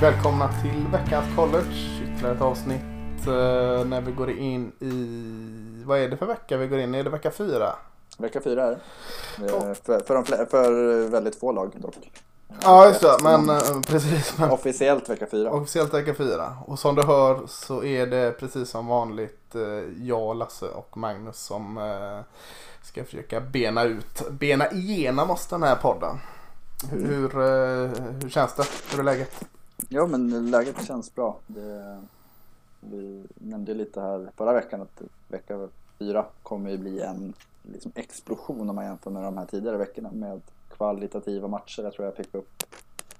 Välkomna till veckans college. Ytterligare ett avsnitt eh, när vi går in i... Vad är det för vecka vi går in i? Är det vecka fyra? Vecka fyra är det. Eh, För, för, de för väldigt få lag dock. Ja, just det. Men eh, precis. Men, Officiellt vecka fyra. officiellt vecka fyra. Och som du hör så är det precis som vanligt jag, Lasse och Magnus som ska försöka bena ut, bena igenom oss den här podden. Hur, hur, eh, hur känns det? Hur är läget? Jo men läget känns bra. Det, vi nämnde lite här förra veckan att vecka fyra kommer ju bli en liksom, explosion om man jämför med de här tidigare veckorna med kvalitativa matcher. Jag tror jag fick upp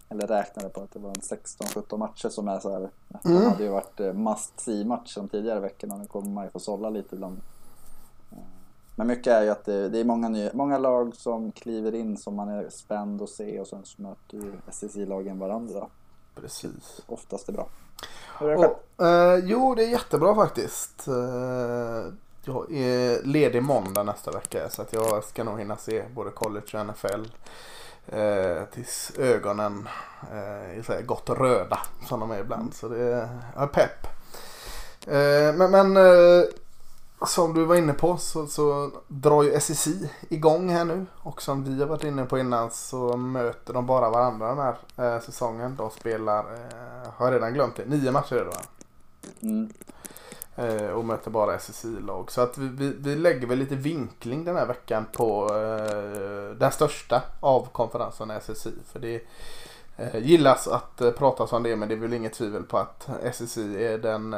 eller räknade på att det var en 16-17 matcher som är så här. De Mm. hade ju varit eh, must see match de tidigare veckorna. Nu kommer man ju få sålla lite ibland. Eh, Men mycket är ju att det, det är många, nya, många lag som kliver in som man är spänd att se och sen så möter ju SSI-lagen varandra. Precis. Oftast är bra. Hur är det? Och, eh, jo, det är jättebra faktiskt. Eh, jag är ledig måndag nästa vecka så att jag ska nog hinna se både college och NFL. Eh, tills ögonen eh, är gott röda som de är ibland. Så det är, jag är pepp. Eh, men men eh, som du var inne på så, så drar ju SSI igång här nu. Och som vi har varit inne på innan så möter de bara varandra den här eh, säsongen. De spelar, eh, har jag redan glömt det, nio matcher är det va? Mm. Eh, och möter bara SSI-lag. Så att vi, vi, vi lägger väl lite vinkling den här veckan på eh, den största av konferensen SSI. För det eh, gillas att eh, pratas om det men det är väl inget tvivel på att SSI är den,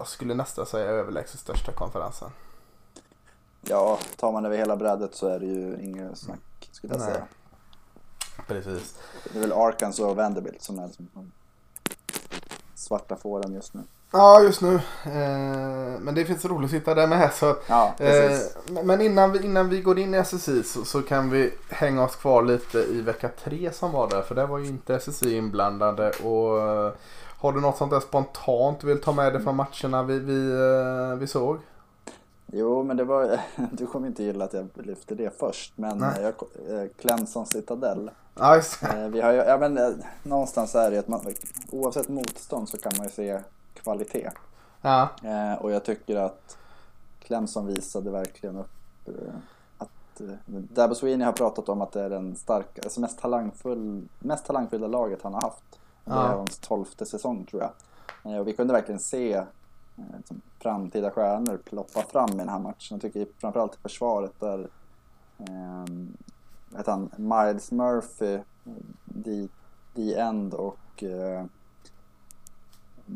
jag skulle nästan säga överlägset största konferensen. Ja, tar man över hela brädet så är det ju inget snack skulle jag Nej. säga. Precis. Det är väl Arkansas och Vanderbilt som är liksom de svarta fåren just nu. Ja just nu. Eh, men det finns roligt att sitta där med. Så Ja. Eh, men innan vi, innan vi går in i SSI så, så kan vi hänga oss kvar lite i vecka tre som var där. För där var ju inte SSI inblandade. Och, eh, har du något sånt där spontant du vill ta med dig från matcherna vi, vi, eh, vi såg? Jo, men det var, du kommer inte gilla att jag lyfter det först, men Nej. jag, eh, Clemson Citadel. Eh, Vi har ju, ja, men, någonstans är det att man, oavsett motstånd så kan man ju se kvalitet. Ja, Eh, och jag tycker att Clemson visade verkligen upp eh, att eh, Dabo Sweeney har pratat om att det är den starka, alltså mest, talangfull, mest talangfulla laget han har haft. Det Ja. är hans tolfte säsong tror jag. Eh, och vi kunde verkligen se eh, liksom, framtida stjärnor ploppa fram i den här matchen. Jag tycker framförallt i försvaret där eh, han, Miles Murphy, D, D-end och eh,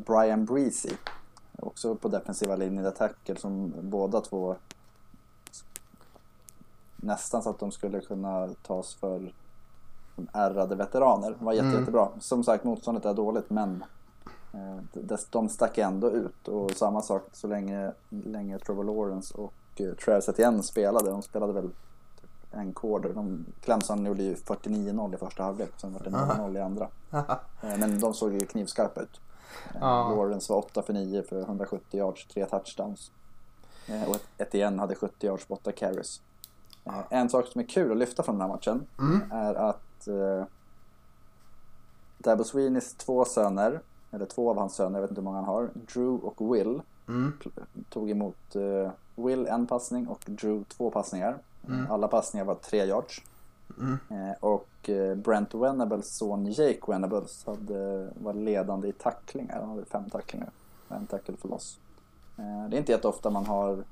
Brian Breezy. Också på defensiva linjen, tackle som båda två nästan så att de skulle kunna tas för ärrade veteraner. Det var jätte, Mm. jättebra. Som sagt, motståndet är dåligt men eh, de- stack ändå ut. Och samma sak så länge, länge Trevor Lawrence och eh, Travis Etienne spelade. De spelade väl en quarter. De, Clemson gjorde ju 49-0 i första halvlek, sen var det 0-0 i andra. Eh, Men de såg ju knivskarpa ut. Ja. Lawrence var 8 för 9 för 170 yards, 3 touchdowns. Eh, Och Etienne hade 70 yards på 8 carries. Eh, En sak som är kul att lyfta från den här matchen Mm. är att eh, Dabo Sweeneys två söner, eller två av hans söner, jag vet inte hur många han har, Drew och Will, Mm. tog emot eh, Will en passning och Drew två passningar. Mm. Alla passningar var 3 yards. Mm. Eh, och eh, Brent Venables son Jake Venables hade, var ledande i tacklingar. Han hade fem tacklingar. En tackle för loss. Eh, det är inte jätteofta man har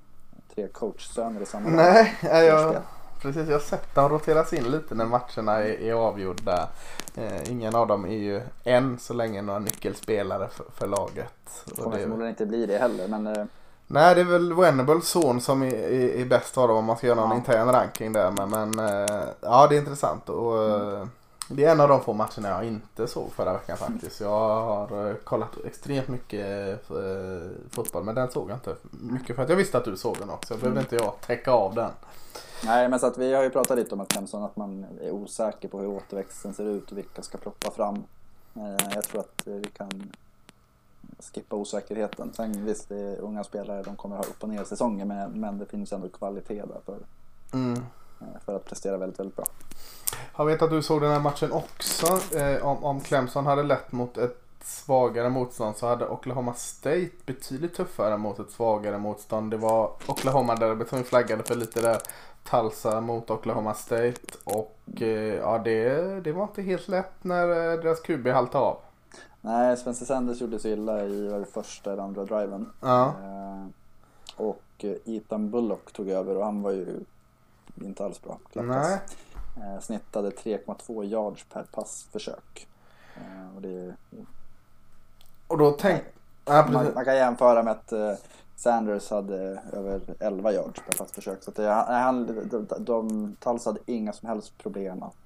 tre coachsöner i samma. Nej, ja, jag, precis. Jag har sett dem roteras in lite när matcherna är, är avgjorda. Eh, ingen av dem är ju än så länge några nyckelspelare för, för laget. Och Kommer det- förmodligen inte bli det heller. Men Nej, det är väl Venables son som är, är, är bäst av dem om man ska göra någon Ja. intern ranking där. Men, men eh, ja, det är intressant. Och, eh, Det är en av de få matcherna jag inte såg förra veckan faktiskt. Jag har eh, kollat extremt mycket fotboll men den såg jag inte. Mycket för att jag visste att du såg den också. Jag behövde Mm. inte jag täcka av den. Nej, men så att vi har ju pratat lite om att Clemson att man är osäker på hur återväxten ser ut och vilka ska ploppa fram. Jag tror att vi kan skippa osäkerheten. Sen visst, det är unga spelare, de kommer ha upp och ner säsonger men, men det finns ändå kvalitet där för, Mm. eh, för att prestera väldigt, väldigt bra. Jag vet att du såg den här matchen också. Eh, om, om Clemson hade lett mot ett svagare motstånd så hade Oklahoma State betydligt tuffare mot ett svagare motstånd. Det var Oklahoma derbyt som vi flaggade för lite där. Tulsa mot Oklahoma State och eh, ja det, det var inte helt lätt när eh, deras QB haltade av. Nej, Spencer Sanders gjorde så illa i första eller andra driven. Ja. Eh, och eh, Ethan Bullock tog över och han var ju inte alls bra. Nej. Eh, snittade 3,2 yards per passförsök. Eh, och det, Och då tänkte... Ja, man, man kan jämföra med att eh, Sanders hade över 11 yards per passförsök. Så att det, han, han, de, de, Tulsa hade inga som helst problem att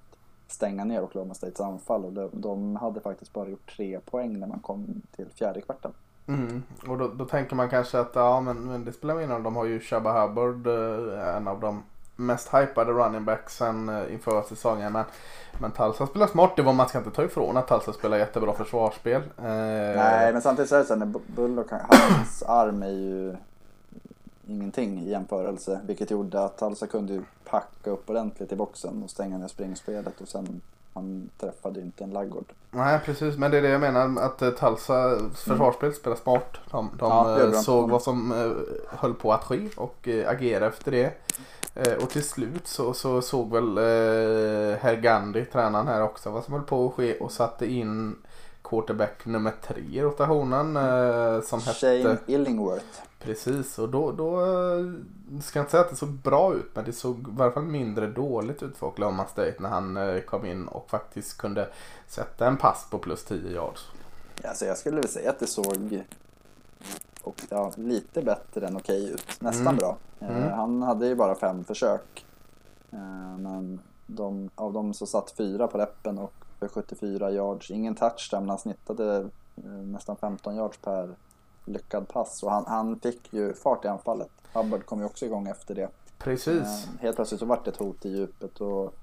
stänga ner Oklahoma States anfall. Och de, de hade faktiskt bara gjort tre poäng när man kom till fjärde kvarten. Mm. Och då, då tänker man kanske att ja men, men det spelar ingen roll. De har ju Shabba Hubbard, eh, en av de mest hypade running backsen eh, inför säsongen. Men, men Tulsa spelar smart. Det var man ska inte ta ifrån att Tulsa spelar jättebra försvarsspel. Eh, Nej, men samtidigt så är det så när Bullock, hans arm är ju ingenting i jämförelse. Vilket gjorde att Tulsa kunde ju packa upp ordentligt i boxen och stänga ner springspelet och sen han träffade ju inte en laggård. Nej precis men det är det jag menar att eh, Tulsa försvarsspel spelar smart. De, de Ja, eh, såg vad som eh, höll på att ske och agerade efter det. Och till slut så, så såg väl Herr Gandhi, tränaren här också, vad som höll på att ske och satte in quarterback nummer tre i rotationen som Shane hette Illingworth. Precis och då, då eh, ska jag inte säga att det såg bra ut men det såg i varje fall mindre dåligt ut för Oklahoma State när han eh, kom in och faktiskt kunde sätta en pass på plus 10 yards. Alltså jag skulle väl säga att det såg och, ja, lite bättre än okej ut. Nästan Mm. bra. Eh, Mm. Han hade ju bara fem försök. Men de, av dem så satt fyra på läppen och för 74 yards. Ingen touchdown, men han snittade nästan 15 yards per lyckad pass. Och han, han fick ju fart i anfallet. Hubbard kom ju också igång efter det. Precis. Eh, helt plötsligt så vart det ett hot i djupet. Och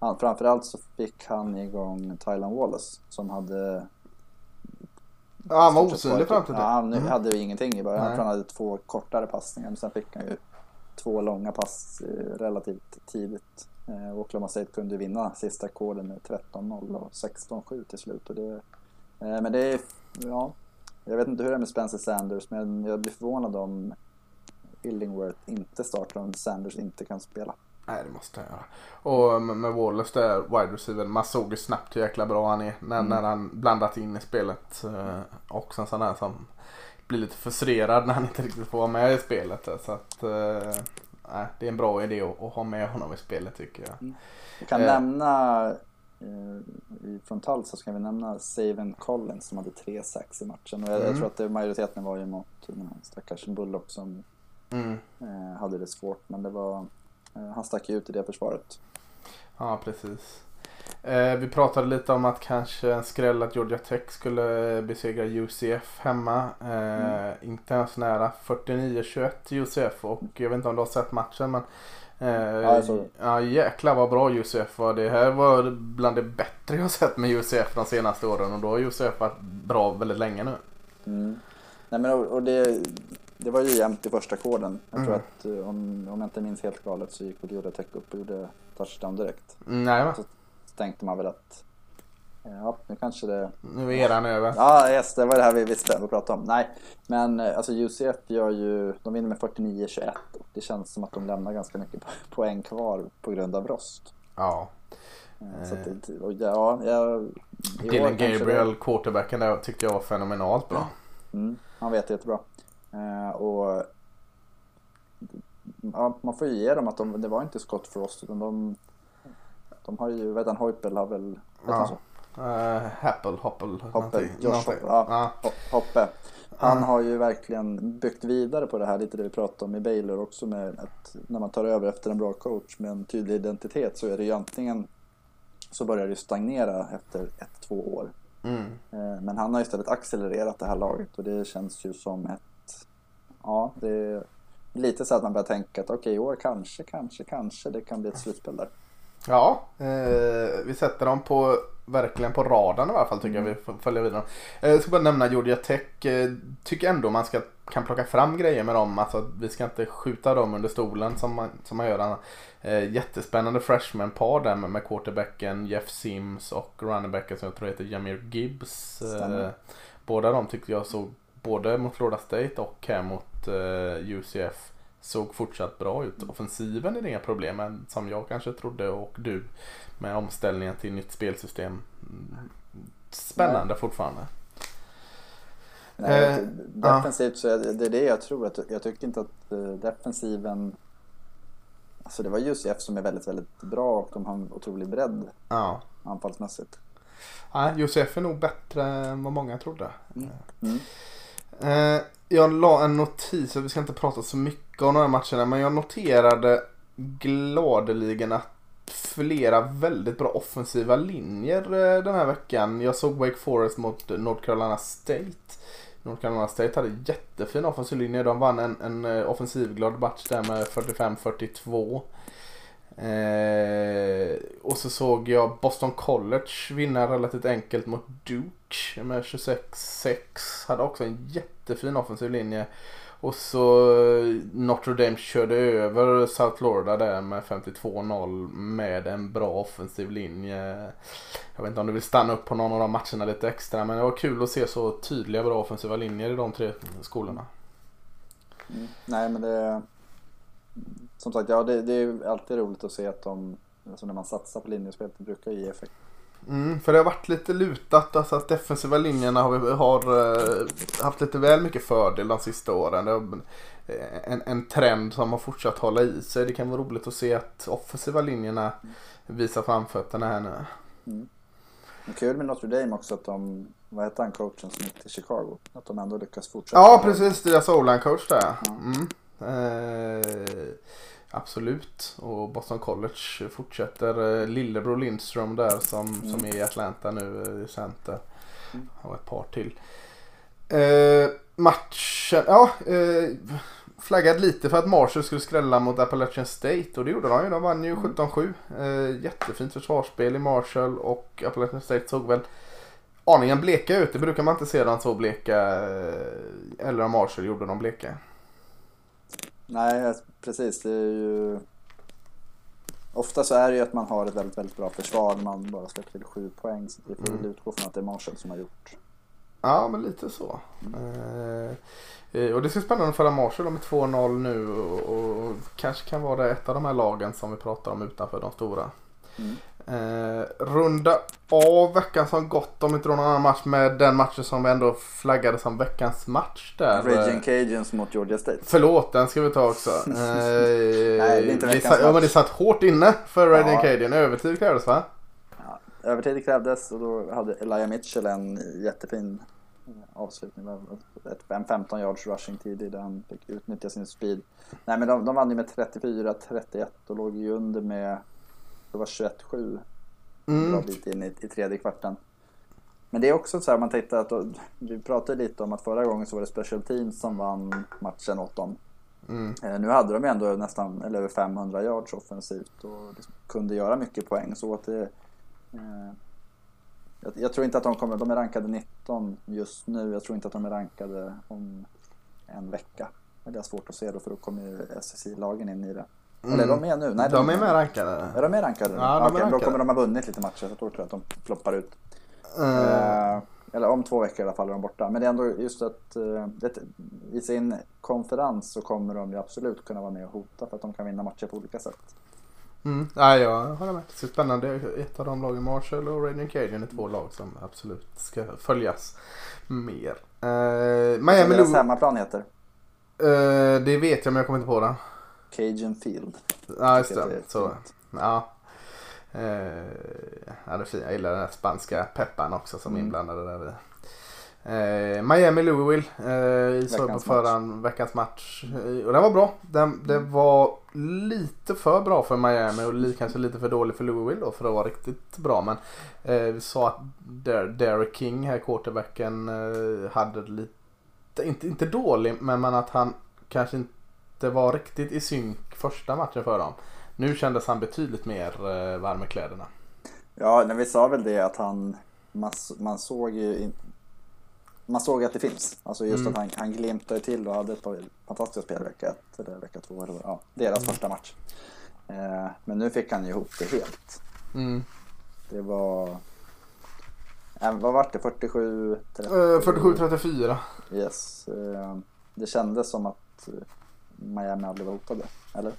han, framförallt så fick han igång Tylan Wallace som hade Ja, han var osynlig fram till det. Ja, han Mm. hade ju ingenting i början. Nej. Han hade två kortare passningar men sen fick han ju två långa pass eh, relativt tidigt. Eh, Oklahoma State kunde vinna sista koden med 13-0 och 16-7 till slut. Och det, eh, men det är, ja, jag vet inte hur det är med Spencer Sanders men jag blir förvånad om Illingworth inte startar om Sanders inte kan spela. Nej det måste jag göra. Och med, Wallace där, wide receiver, man såg ju snabbt hur jäkla bra han är när, Mm. när han blandat in i spelet. Eh, också en sån där som blir lite frustrerad när han inte riktigt får vara med i spelet. där. Så att, eh, nej, det är en bra idé att, ha med honom i spelet tycker jag. Jag kan Eh. nämna eh, från Tulsa så kan vi nämna Saven Collins som hade tre sax i matchen. Och jag, jag Mm. tror att det, majoriteten var ju mot den stackars Bullock som Mm. eh, hade det svårt. Men det var, eh, han stack ju ut i det försvaret. Ja precis. Eh, vi pratade lite om att kanske en skräll att Georgia Tech skulle besegra UCF hemma. Eh, Inte ens nära. 49-21 UCF och jag vet inte om du har sett matchen men eh, det. ja, jäklar vad bra UCF var. Det här var bland det bättre jag sett med UCF de senaste åren och då har UCF varit bra väldigt länge nu. Mm. Nej, men, och, det, det var ju jämnt i första koden. Jag tror Mm. att eh, om, om jag inte minns helt galet så gick Tech upp och gjorde touchdown direkt. Nej va? Så tänkte man väl att ja, nu kanske det Nu är eran över. Ja, yes, det var det här vi visste att prata om. Nej, men eh, alltså UCF gör ju, de vinner med 49-21 och det känns som att de lämnar ganska mycket po- poäng kvar på grund av rost. Ja. Eh, Så att det, och ja, jag, Dylan Gabriel, quarterbacken där tyckte jag var fenomenalt bra. Det, mm, han vet jättebra. Eh, och ja, man får ju ge dem att de, det var inte Scott Frost utan de, de har ju, vet han, Hoipel har väl, Ja. så? Uh, Happel, Hoppel. Hoppel. Hoppel, ja. Ja. Ho- Hoppe. Han har ju verkligen byggt vidare på det här, lite det vi pratade om i Baylor också med att när man tar över efter en bra coach med en tydlig identitet så är det ju antingen så börjar det stagnera efter ett, två år. Mm. Eh, Men han har istället accelererat det här laget och det känns ju som ett, ja det är lite så att man börjar tänka att okej i år kanske, kanske, kanske det kan bli ett slutspel där. Ja, eh, vi sätter dem på verkligen på radarn i alla fall tycker jag vi får följa vidare. Eh, Jag ska bara nämna Georgia Tech. Eh, Tycker ändå man ska, kan plocka fram grejer med dem. Alltså vi ska inte skjuta dem under stolen som man, som man gör. Eh, jättespännande freshman-par där med, med quarterbacken Jeff Sims och runningbacken som jag tror heter Jamir Gibbs. Eh, båda de tyckte jag såg både mot Florida State och här mot eh, UCF såg fortsatt bra ut. Offensiven är det inga problem men som jag kanske trodde och du med omställningen till nytt spelsystem. Mm, Spännande fortfarande. Nej, Eh, defensivt så är det, det är det jag tror. Att, jag tycker inte att eh, defensiven... Alltså det var UCF som är väldigt, väldigt bra och de har en otrolig bredd Ja. anfallsmässigt. Nej, Josef är nog bättre än vad många trodde. Mm. Eh, jag la en notis, vi ska inte prata så mycket om de här matcherna, men jag noterade gladeligen att flera väldigt bra offensiva linjer eh, den här veckan. Jag såg Wake Forest mot North Carolina State. North Carolina State hade jättefin offensiv linje. De vann en, en eh, offensivglad match där med 45-42. Eh, och så såg jag Boston College vinna relativt enkelt mot Duke med 26-6. Hade också en jättefin offensiv linje. Och så eh, Notre Dame körde över South Florida där med 52-0 med en bra offensiv linje. Jag vet inte om du vill stanna upp på någon av de matcherna lite extra men det var kul att se så tydliga bra offensiva linjer i de tre skolorna. Mm. Nej men det... Som sagt, ja det, det är alltid roligt att se att de... Alltså när man satsar på linjespel, det brukar ge effekt. Mm, för det har varit lite lutat, alltså att defensiva linjerna har, har eh, haft lite väl mycket fördel de sista åren. Det har, eh, en, en trend som har fortsatt hålla i sig. Det kan vara roligt att se att offensiva linjerna visar framfötterna här nu. Men kul med Notre Dame också att de... Vad heter han coachen som gick till Chicago? Att de ändå lyckas fortsätta. Ja, precis. Deras O-line-coach där. Mm. Eh, absolut. Och Boston College fortsätter. Eh, lillebror Lindström där som, som är i Atlanta nu eh, i center. Och ett par till. Eh, matchen, ja. Eh, flaggade lite för att Marshall skulle skrälla mot Appalachian State och det gjorde de ju. De vann ju 17-7. Eh, jättefint försvarsspel i Marshall och Appalachian State såg väl aningen bleka ut. Det brukar man inte se dem så bleka. Eller om Marshall gjorde dem bleka. Nej, precis. Det är ju... Ofta så är det ju att man har ett väldigt, väldigt bra försvar när man bara släpper till sju poäng. Så vi får väl utgå från att det är Marshall som har gjort. Ja, men lite så. Eh, eh, och det ska bli spännande att följa Marshall. De är 2-0 nu och, och kanske kan vara ett av de här lagen som vi pratar om utanför de stora. Mm. Eh, runda av veckan som gått om inte någon annan match med den matchen som vi ändå flaggade som veckans match där. Raging Cajuns mot Georgia State. Förlåt, den ska vi ta också. Eh, det är inte veckans sa- ja, men match. det satt hårt inne för Radiant Ja. Cadian. Övertid krävdes va? Ja, övertid krävdes och då hade Elijah Mitchell en jättefin avslutning. Det var ett- En 15 yards rushing tidig där han fick utnyttja sin speed. Nej men de, de vann ju med 34-31 och låg ju under med det var 21-7 en Mm. bra bit in i, i tredje kvarten. Men det är också så här, man tittar att, vi pratade lite om att förra gången så var det Special Teams som vann matchen åt dem. Mm. Eh, Nu hade de ändå nästan, eller över 500 yards offensivt och liksom kunde göra mycket poäng. Så att det, eh, jag, jag tror inte att de kommer, de är rankade 19 just nu. Jag tror inte att de är rankade om en vecka. Men det är svårt att se då för då kommer ju SSI-lagen in i det. Eller är de med nu? Nej, de är med rankade. Är de med rankade? Ja, de är Okej, men Då rankade. kommer de ha vunnit lite matcher. Så då tror jag att de floppar ut. Eh, Eh, eller om två veckor i alla fall är de borta. Men det är ändå just att eh, det, i sin konferens så kommer de ju absolut kunna vara med och hota för att de kan vinna matcher på olika sätt. Mm. Ja, jag håller med. Det är spännande. Ett av de lagen, Marshall och Radiant Cadian, är två lag som absolut ska följas mer. Uh, Miami deras Lou, hemmaplan heter? eh, det vet jag men jag kommer inte på det. Cajun Field. Ja, just det. är Så. Ja. Eh, ja, det är fint. Jag gillar den här spanska peppan också som Mm. inblandade där i. Eh, Miami Louisville. Eh, såg på förhand veckans match. Eh, och den var bra. Den, det var lite för bra för Miami och li, kanske lite för dålig för Louisville då för att vara riktigt bra. Men eh, vi sa att Der, Derek King här quarterbacken eh, hade lite, inte, inte dålig men, men att han kanske inte var riktigt i synk första matchen för dem. Nu kändes han betydligt mer eh, varm i kläderna. Ja, när vi sa väl det att han, man, man såg ju man såg att det finns. Alltså just Mm. att han, han glimtade till och hade ett par fantastiska spel vecka ett eller vecka två. Eller, ja, deras Mm. första match. Eh, men nu fick han ju ihop det helt. Mm. Det var... Eh, vad var det? 47? 30, Eh, 47-34. Yes. Eh, det kändes som att eh, Miami aldrig var hotade. Eller?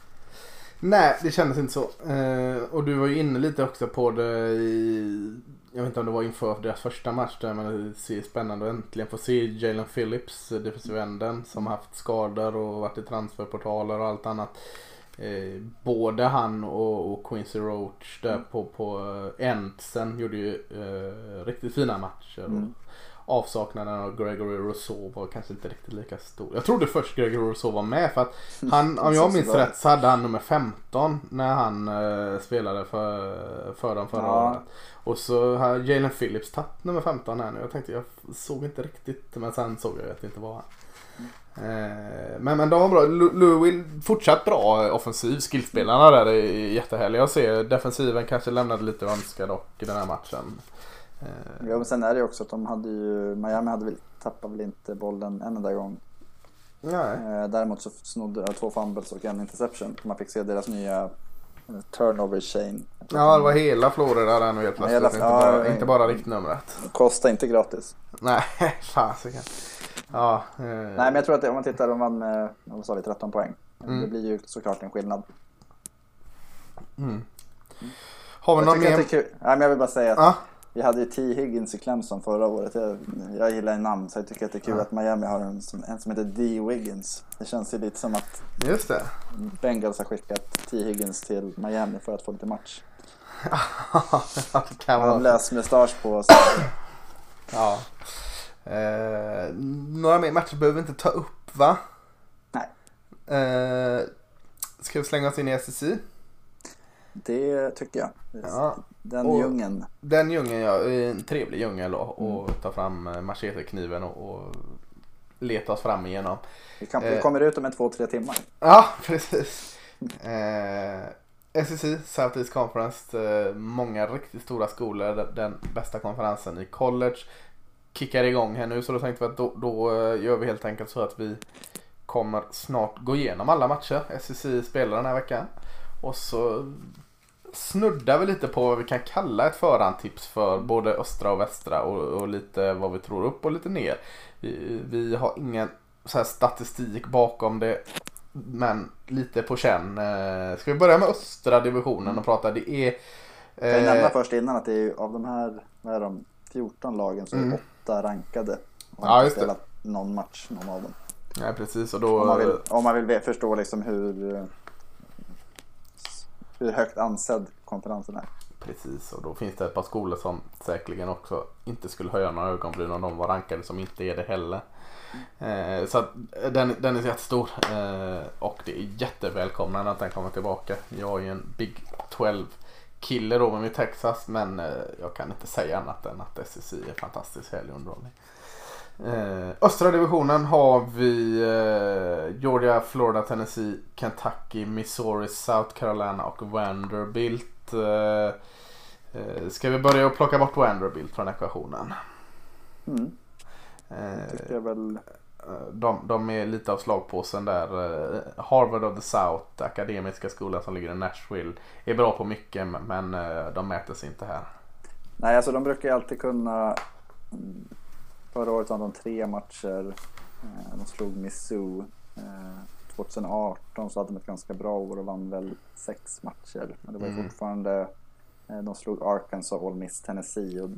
Nej, det kändes inte så. Eh, och du var ju inne lite också på det i... Jag vet inte om det var inför deras första match där man ser spännande att äntligen få se Jalen Phillips, defensive enden, som haft skador och varit i transferportaler och allt annat. Eh, både han och, och Quincy Roach där på, på eh, Entsen gjorde ju eh, riktigt fina matcher. Mm. Avsaknaden av Gregory Rousseau var kanske inte riktigt lika stor. Jag trodde först Gregory Rousseau var med för att han, om jag minns rätt så hade han nummer 15 när han eh, spelade för, för dem förra Ja. året. Och så har Jalen Phillips tagit nummer 15 här nu. Jag tänkte jag såg inte riktigt men sen såg jag att det inte var han. Eh, men, men de var bra. Louis fortsatt bra offensiv. Skillspelarna där är jättehärliga att se. Defensiven kanske lämnade lite att önska dock i den här matchen. Ja, men sen är det ju också att de hade ju, Miami hade väl, tappade väl inte bollen en enda gång. nej. Eh, däremot så snodde jag två fumbles och en interception. Man fick se deras nya eh, turnover chain. Ja det var hela Florida där nu helt plötsligt. hela- inte, bara, ja. inte bara riktnumret. Kostar inte gratis. Nej, fasiken. Ja. Eh, Nej men jag tror att det, om man tittar, de vann med, vad sa vi, 13 poäng. Mm. Det blir ju såklart en skillnad. mm. Har vi Jag, någon mer? Nej, men jag vill bara säga att Ja. Vi hade ju T. Higgins i Clemson förra året. Jag, jag gillar ju namn så jag tycker att det är kul Ja. att Miami har en som, en som heter D. Wiggins. Det känns ju lite som att Just det. Bengals har skickat T. Higgins till Miami för att få lite match. det kan vara. lös mustasch på sig. Ja. Eh, några mer matcher behöver vi inte ta upp va? Nej. Eh, ska vi slänga oss in i SSI? Det tycker jag. Ja. Den Och- djungeln. Den djungeln ja, en trevlig djungel då. Och Mm. ta fram eh, machetekniven och, och leta oss fram igenom. Vi, kan, Eh. kommer ut om en två, tre timmar. Ja, precis. Eh, SEC, South East Conference, eh, många riktigt stora skolor. Den, den bästa konferensen i college kickar igång här nu så då tänkte vi att då, då eh, gör vi helt enkelt så att vi kommer snart gå igenom alla matcher SEC spelar den här veckan. Och så snuddar vi lite på vad vi kan kalla ett förhandtips för både östra och västra och, och lite vad vi tror upp och lite ner. Vi, vi har ingen så statistik bakom det men lite på känn. Eh, Ska vi börja med östra divisionen och prata? Det är... Kan jag nämna Eh, först innan att det är av de här, vad är de, 14 lagen så är Mm. åtta rankade. Och Ja, har inte spelat någon match, någon av dem. nej precis och då... Om man vill, om man vill förstå liksom hur, hur högt ansedd konferensen är. Precis och då finns det ett par skolor som säkerligen också inte skulle höja några ögonbryn om de var rankade som inte är det heller. Eh, så att eh, den, den är jättestor eh, och det är jättevälkomnande att den kommer tillbaka. Jag är ju en Big 12 kille då med mitt Texas men eh, jag kan inte säga annat än att SSI är fantastisk härlig underhållning. Eh, östra divisionen har vi eh, Georgia, Florida, Tennessee, Kentucky, Missouri, South Carolina och Vanderbilt. Eh, eh, ska vi börja och plocka bort Vanderbilt från ekvationen? Mm, Eh, väl. de, de är lite av slagpåsen där. Eh, Harvard of the South, akademiska skolan som ligger i Nashville, är bra på mycket men eh, de mäter sig inte här. Nej, alltså de brukar ju alltid kunna. Förra året hade de tre matcher. Eh, De slog Missou. Eh, 2018 så hade de ett ganska bra år och vann väl sex matcher. Men det var Mm. fortfarande. eh, De slog Arkansas, All Miss, Tennessee och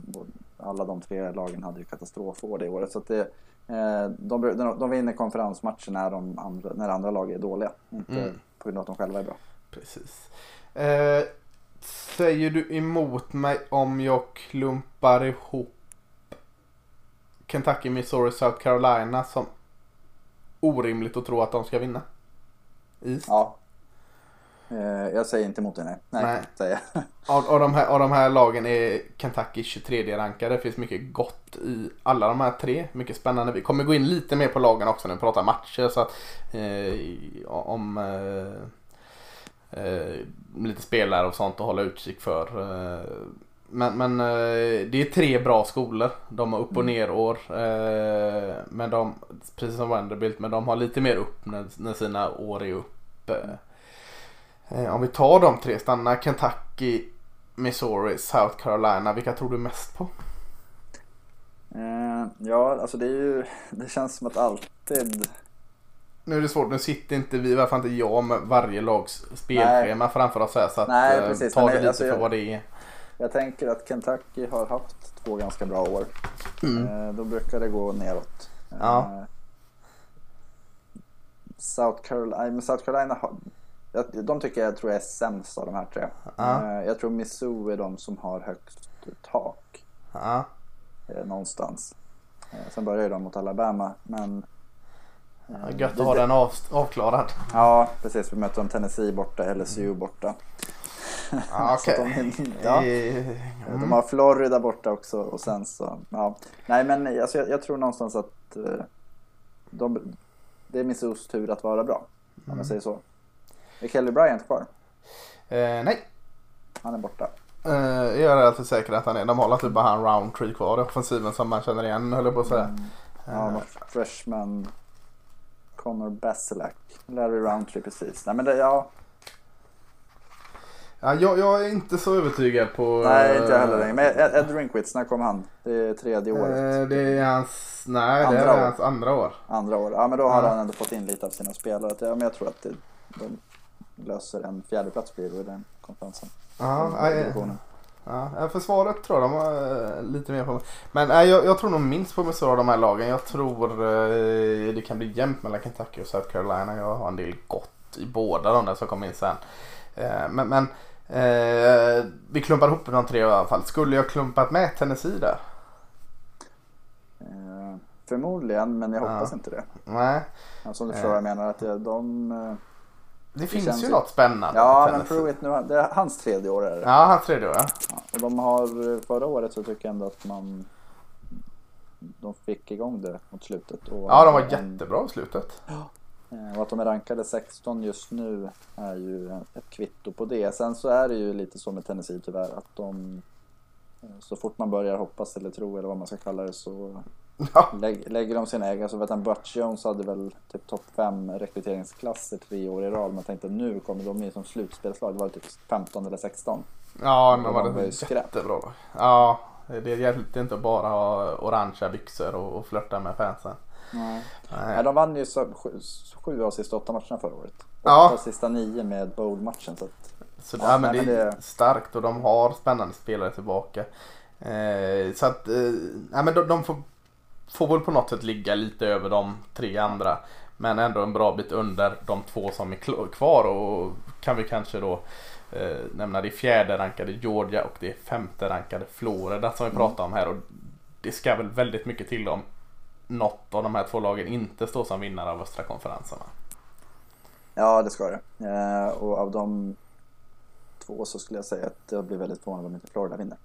alla de tre lagen hade ju katastrofår det året. Så att det, eh, de, de, de vinner konferensmatcher när, de andra, när andra lag är dåliga. Inte Mm. på grund av att de själva är bra. Precis. Eh, säger du emot mig om jag klumpar ihop Kentucky, Missouri, South Carolina som orimligt att tro att de ska vinna? East? Ja. Eh, Jag säger inte emot det, nej. Nej, Nej. säger. Av, av, de här, av de här lagen är Kentucky 23 rankade. Det finns mycket gott i alla de här tre. Mycket spännande. Vi kommer gå in lite mer på lagen också när vi pratar matcher. Så att, eh, om eh, eh, lite spelare och sånt att hålla utkik för. Men, men eh, det är tre bra skolor. De har upp och ner år. Eh, men de, precis som Vanderbilt, men de har lite mer upp när, sina år är upp. Eh, om vi tar de tre, stannar Kentucky, Missouri, South Carolina. Vilka tror du mest på? Ja, alltså det är ju, det känns som att alltid nu är det svårt, nu sitter inte vi, i fall inte jag med varje lags spelschema Nej. framför oss här. Så att, Nej, precis. ta det lite alltså, för jag, vad det är. Jag tänker att Kentucky har haft två ganska bra år. Mm. Eh, då brukar det gå neråt. Ja. Eh, South Carolina, South Carolina de tycker jag tror jag är sämst av de här tre. Ja. Eh, jag tror Missouri är de som har högst tak. Ja. Någonstans. Sen börjar de mot Alabama men Ja, gött att ha den av, avklarad. Ja, precis. Vi möter dem Tennessee borta, LSU borta. Ah, okay. de, ja, mm. de har Florida borta också och sen så, ja. Nej men alltså, jag, jag tror någonstans att uh, de, det är Missours tur att vara bra. Om mm. man säger så. Är Kelly Bryant kvar? Eh, nej. Han är borta. Eh, jag är relativt säker att han är. De har typ bara han Roundtree kvar i offensiven som man känner igen höll jag på att säga. Mm. Ja, uh, freshman Connor Basilak. Larry Roundtree precis. Nej men det, ja. Ja, jag, jag är inte så övertygad på... Nej, inte jag heller längre. Men Ed, Ed Rinkwitz, när kom han? Det är tredje året. Eh, det är hans... Nej, andra det är år. hans andra år. Andra år. Ja, men då har ja. han ändå fått in lite av sina spelare. Ja, men jag tror att det, de löser en fjärdeplats blir i den konferensen. Ja, Ja, försvaret tror jag de har eh, lite mer på. Men nej, jag, jag tror nog minst på Missouri av de här lagen. Jag tror eh, det kan bli jämnt mellan Kentucky och South Carolina. Jag har en del gott i båda de där som kommer in sen. Eh, men, men eh, vi klumpar ihop de tre i alla fall. Skulle jag klumpat med Tennessee där? Eh, förmodligen, men jag hoppas ja. inte det. Nej. Som du frågar jag menar att de eh, det, det finns ju något spännande. Ja, men Pruitt nu, det är hans tredje år är det. Ja, hans tredje år. Ja. ja. och de har, förra året så tycker jag ändå att man de fick igång det mot slutet. Och ja, de var jättebra i slutet. Ja. Eh, och att de är rankade 16 just nu är ju ett kvitto på det. Sen så är det ju lite så med Tennessee tyvärr att de eh, så fort man börjar hoppas eller tro eller vad man ska kalla det så Ja. Lägg, lägger de sina egna så vet han Butch Jones hade väl typ topp 5 rekryteringsklasser tre år i rad. Man tänkte nu kommer de in som slutspelslag. Det var typ 15 eller 16. Ja, de var, var det jättebra. Ja, det hjälpte inte att bara ha orangea byxor och, och flörta med fansen. Nej. Nej. Ja, de vann ju så, sju, sju av sista åtta matcherna förra året. Åtta ja. av sista nio med bowl-matchen. Så, att, så ja, men det är det... starkt och de har spännande spelare tillbaka. Eh, så att, eh, ja, men de, de får får väl på något sätt ligga lite över de tre andra. Men ändå en bra bit under de två som är kvar och kan vi kanske då eh, nämna det fjärde rankade Georgia och det femte rankade Florida som vi mm. pratar om här. Och det ska väl väldigt mycket till om något av de här två lagen inte står som vinnare av östra konferenserna. Ja, det ska det. Eh, och av de två så skulle jag säga att det blir väldigt förvånad om inte Florida vinner.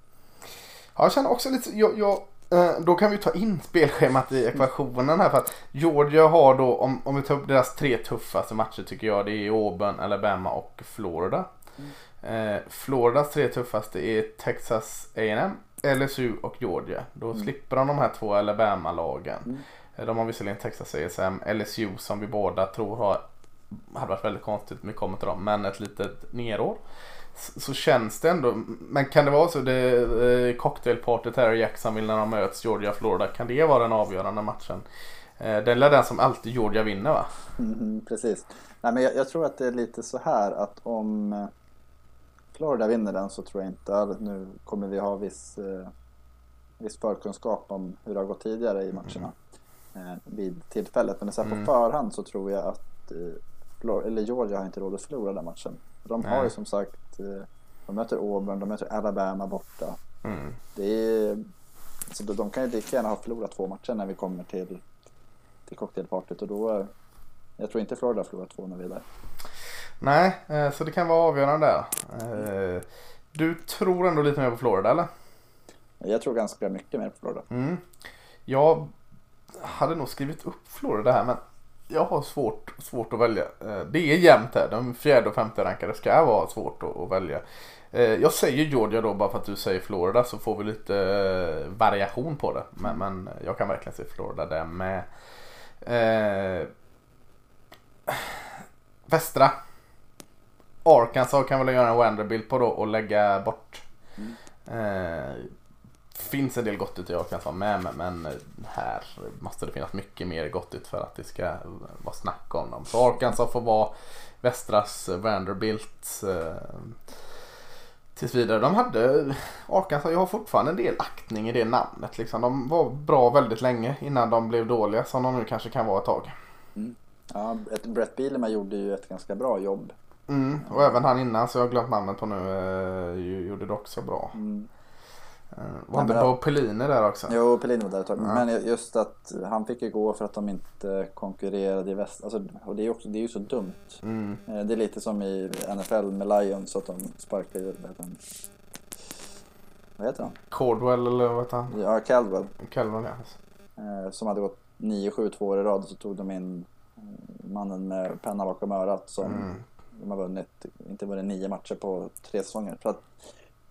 Ja, jag känner också lite, jag, jag Eh, då kan vi ta in spelschemat i ekvationen här. För att Georgia har då, om, om vi tar upp deras tre tuffaste matcher tycker jag, det är Auburn, Alabama och Florida. Mm. Eh, Floridas tre tuffaste är Texas A&M, LSU och Georgia. Då mm. slipper de de här två Alabama-lagen. Mm. Eh, de har visserligen Texas A&M, LSU som vi båda tror har, hade varit väldigt konstigt om vi kommer till dem, men ett litet nerår så känns det ändå. Men kan det vara så det eh, cocktailpartyt här i Jacksonville när de möts Georgia Florida. Kan det vara den avgörande matchen? Eh, det är den som alltid Georgia vinner va? Mm, precis. Nej, men jag, jag, tror att det är lite så här att om eh, Florida vinner den så tror jag inte nu kommer vi ha viss, eh, viss förkunskap om hur det har gått tidigare i matcherna eh, vid tillfället. Men så här, på mm. förhand så tror jag att eh, eller Georgia har inte råd att förlora den matchen. De har ju som sagt, eh, de möter Auburn, de möter Alabama borta. Mm. Det är, så de kan ju lika gärna ha förlorat två matcher när vi kommer till, till cocktailpartyt och då, jag tror inte Florida har förlorat två när vi är där. Nej, eh, så det kan vara avgörande där. Eh, du tror ändå lite mer på Florida eller? Jag tror ganska mycket mer på Florida. Mm. Jag hade nog skrivit upp Florida här men jag har svårt, svårt att välja. Eh, det är jämnt här. De fjärde och femte rankade ska vara svårt att, välja. Jag säger Georgia då bara för att du säger Florida så får vi lite eh, variation på det. Men, men jag kan verkligen se Florida där med. Eh, västra. Arkansas kan väl göra en Vanderbilt på då och lägga bort. Eh, finns en del gott ut i Arkansas med men, men här måste det finnas mycket mer gott ut för att det ska vara snack om dem. Så Arkansas får vara västras Vanderbilt. Eh, tills vidare. De hade, Arkansas, jag har fortfarande en del aktning i det namnet. Liksom. De var bra väldigt länge innan de blev dåliga som de nu kanske kan vara ett tag. Mm. Ja, Brett Bielema gjorde ju ett ganska bra jobb. Mm, och även han innan, så jag har glömt namnet på nu, eh, gjorde det också bra. Mm. Eh, var inte Bo Pelini där också? Jo, Pelin var där ett tag. Ja. Men just att han fick ju gå för att de inte konkurrerade i väst. Alltså, och det är ju också, det är ju så dumt. Mm, Eh, Det är lite som i NFL med Lions att de sparkar ju, vad heter han? Cordwell eller vad heter han? Ja, Caldwell. Calvin ja. Eh, som hade gått 9-7 två år i rad och så tog de in eh, mannen med penna bakom örat som Mm. De har vunnit, inte vunnit nio matcher på tre säsonger. Så att,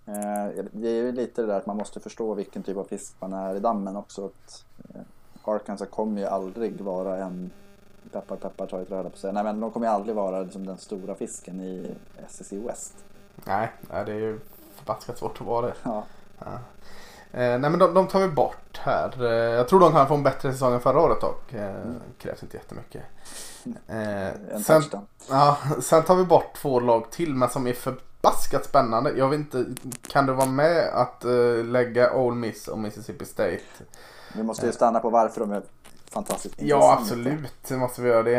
eh, det är ju lite det där att man måste förstå vilken typ av fisk man är i dammen också. Att, eh, Arkansas kommer ju aldrig vara en peppar peppar tar ett röda på sig. Nej men de kommer ju aldrig vara liksom den stora fisken i SEC West. Nej, det är ju förbaskat svårt att vara det. Ja. Ja. Eh, nej men de, de tar vi bort här. Eh, jag tror de kan få en bättre säsong än förra året dock. Eh, Krävs inte jättemycket. Eh, En sen, ja, sen tar vi bort två lag till men som är förbaskat spännande. Jag vet inte, kan du vara med att eh, lägga Ole Miss och Mississippi State? Vi måste ju stanna på varför de är fantastiskt Ja intressanta. absolut måste vi göra det.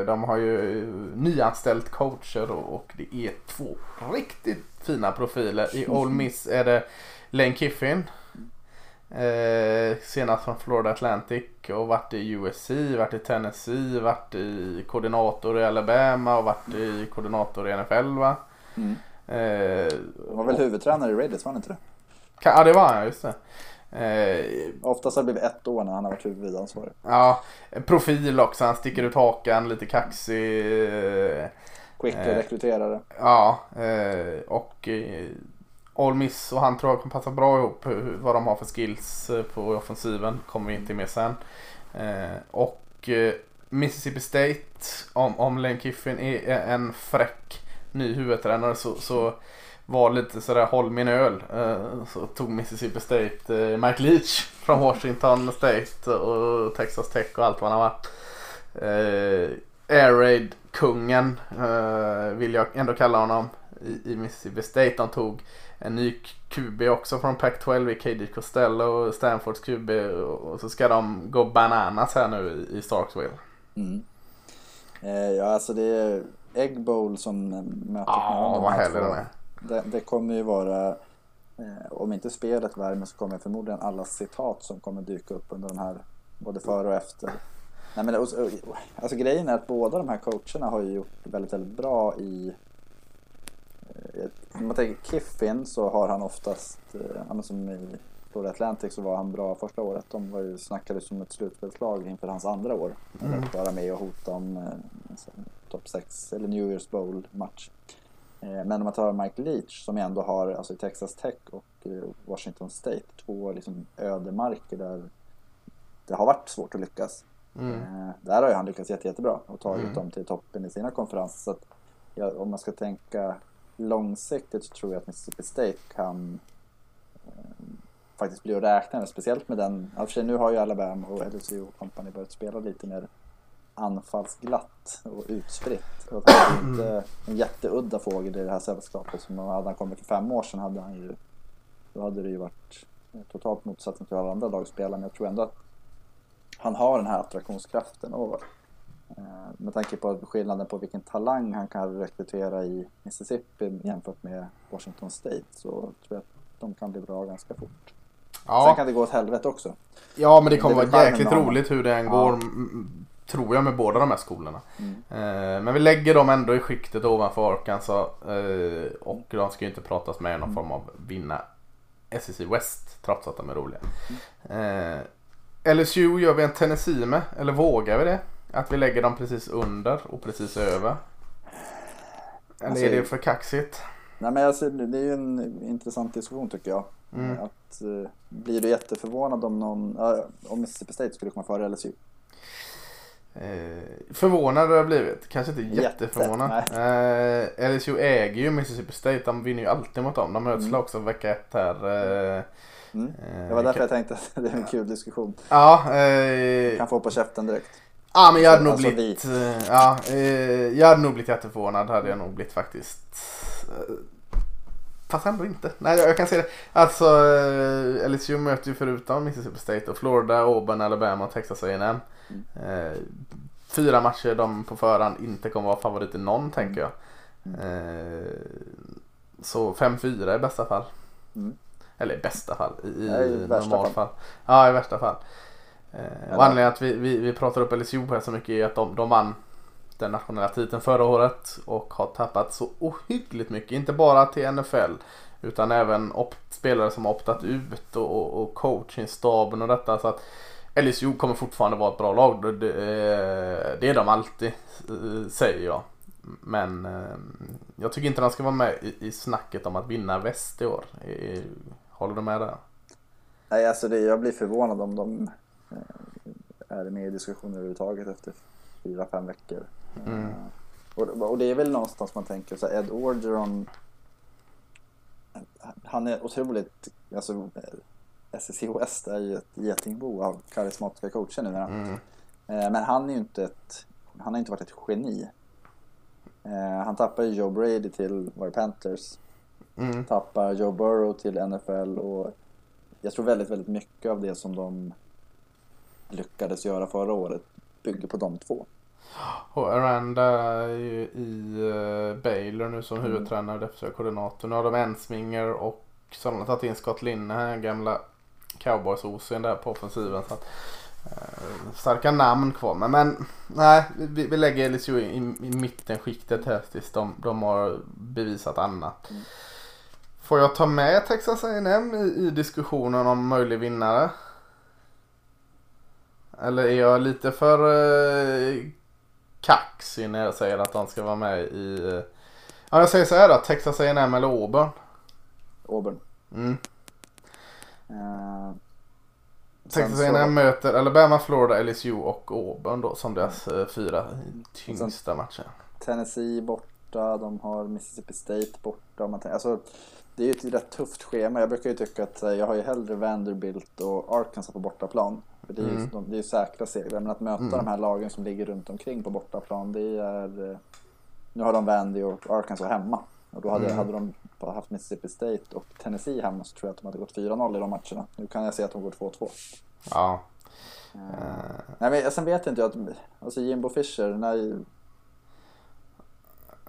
Eh, de har ju nyanställt coacher och, och det är två riktigt fina profiler. I Ole Miss är det Lane Kiffin. Eh, senast från Florida Atlantic och varit i USC, varit i Tennessee, varit i koordinator i Alabama och varit i koordinator i NFL va. Mm. Eh, var väl huvudtränare i Raiders, var han inte det? kan- ja det var han just det. Eh, Oftast har det blivit ett år när han har varit huvudansvarig. Ja, profil också. Han sticker ut hakan, lite kaxig. eh, Quick Eh. rekryterare. Ja, eh, och eh, All Miss och han tror jag kommer passa bra ihop. Vad de har för skills eh, på offensiven kommer vi inte med sen. Eh, och eh, Mississippi State, om, om Lane Kiffin är en fräck ny huvudtränare så, så var lite sådär håll min öl. Så tog Mississippi State Mike Leach från Washington State och Texas Tech och allt vad han har varit. Air Raid kungen vill jag ändå kalla honom i Mississippi State. De tog en ny QB också från Pac-12 i KD Costello, Stanfords QB och, och så ska de gå bananas här nu i, Starksville. Mm. Eh, ja, alltså det är Egg Bowl som mötet Ja, de vad här härlig två. de är. Det, det kommer ju vara, eh, om inte spelet värmer så kommer förmodligen alla citat som kommer dyka upp under de här, både före och efter. Nej, men, och- och- alltså grejen är att båda de här coacherna har ju gjort väldigt, väldigt bra i eh, om man tänker Kiffin så har han oftast, eh, som i Florida Atlantic så var han bra första året. De var ju snackade som ett slutspelslag inför hans andra år. Mm. Att vara med och hota om eh, topp 6 eller New Year's Bowl match. Eh, men om man tar Mike Leach som ändå har alltså i Texas Tech och eh, Washington State två liksom ödemarker där det har varit svårt att lyckas. Mm. Eh, där har ju han lyckats jätte, jättebra och tagit Mm. dem till toppen i sina konferenser. Så att, ja, om man ska tänka långsiktigt så tror jag att Mississippi State kan eh, faktiskt bli att räkna med. Speciellt med den, ja, för sig nu har ju Alabama och LSU och company börjat spela lite mer anfallsglatt och utspritt. Och han är inte en jätteudda fågel i det här sällskapet. Som hade han kommit för fem år sedan hade han ju, då hade det ju varit totalt motsatsen till alla andra lagspelare. Men jag tror ändå att han har den här attraktionskraften. Och, eh, med tanke på skillnaden på vilken talang han kan rekrytera i Mississippi jämfört med Washington State så tror jag att de kan bli bra ganska fort. Sen Ja, kan det gå åt helvete också. ja, men det kommer det vara jäkligt roligt hur det än går. Tror jag med båda de här skolorna. Mm. Eh, men vi lägger dem ändå i skiktet ovanför Arkansas. Eh, och de ska ju inte pratas med i någon form av vinna SEC West. Trots att de är roliga. Eh, LSU gör vi en Tennessee med. Eller vågar vi det? Att vi lägger dem precis under och precis över. Eller Alltså, är det för kaxigt? Nej, men alltså, det är ju en intressant diskussion tycker jag. Mm. Att, eh, blir du jätteförvånad om någon, ja, om Mississippi State skulle komma före LSU? Eh, förvånad har jag blivit. Kanske inte Jätte, jätteförvånad. Eh, LSU äger ju Mississippi State. De vinner ju alltid mot dem. De möts Mm. också vecka ett här. Eh, Mm. eh, Det var därför jag tänkte att det är en kul diskussion. Ja, eh, Kan få på käften direkt. Ja men jag hade nog Alltså, blivit. eh, Ja, eh, jag hade nog blivit jätteförvånad. Hade jag nog blivit faktiskt. Eh, Fast ändå inte. Nej jag kan säga det. Alltså eh, LSU möter ju förutom Mississippi State och Florida, Auburn, Alabama och Texas A&M. Eh, fyra matcher de på förhand inte kommer vara favorit i någon tänker jag. Eh, så 5-4 i bästa fall. Mm. Eller i bästa fall. I, i i normalt fall. fall. Ja i värsta fall. Eh, och anledningen att vi, vi, vi pratar upp LSU här så mycket är att de, de vann den nationella titeln förra året och har tappat så ohyggligt mycket. Inte bara till NFL utan även spelare som har optat ut och, och, och coachingstaben och detta. Så att LSU kommer fortfarande vara ett bra lag. Det, det, det är de alltid eh, säger jag. Men eh, jag tycker inte de ska vara med i, i snacket om att vinna väst i år. Eh, Håller du med där? Nej, alltså det, jag blir förvånad om de eh, är med i diskussioner överhuvudtaget efter fyra, fem veckor. Mm. Eh, och, och det är väl någonstans man tänker så här, Ed Orgeron han är otroligt, alltså SSC West är ju ett getingbo av karismatiska coacher numera. Mm. Eh, Men han är ju inte ett, han har inte varit ett geni. Eh, Han tappar ju Joe Brady till var det Panthers. Mm. Tappar Joe Burrow till NFL och jag tror väldigt, väldigt mycket av det som de lyckades göra förra året bygger på de två. Och Aranda är ju i uh, Baylor nu som Mm. huvudtränare och defensiva koordinator. Nu har de Ensminger och så har de tagit in Scott Linehan, gamla cowboys osen där på offensiven. Så att, eh, starka namn kvar. Men, men nej, vi, vi lägger LSU i, i mitten skiktet här tills de, de har bevisat annat. Mm. Får jag ta med Texas A&M i, i diskussionen om möjlig vinnare? Eller är jag lite för eh, kaxig när jag säger att de ska vara med i... eh, Ja, jag säger så här då. Texas A&M eller Auburn. Auburn. Mm. Eh, Texas sen så- A&M möter Alabama, Florida, LSU och Auburn då som deras eh, fyra tyngsta matcher. Tennessee borta, de har Mississippi State borta. Man tänker, alltså, det är ju ett rätt tufft schema. Jag brukar ju tycka att jag har ju hellre Vanderbilt och Arkansas på bortaplan. För det är ju, Mm. de, det är ju säkra segrar. Men att möta Mm. de här lagen som ligger runt omkring på bortaplan, det är... eh, Nu har de Vandy och Arkansas hemma. Och då hade, Mm. hade de haft Mississippi State och Tennessee hemma så tror jag att de hade gått 4-0 i de matcherna. Nu kan jag se att de går 2-2. Ja. Eh, Nej men sen vet jag inte, att, alltså Jimbo Fisher, när,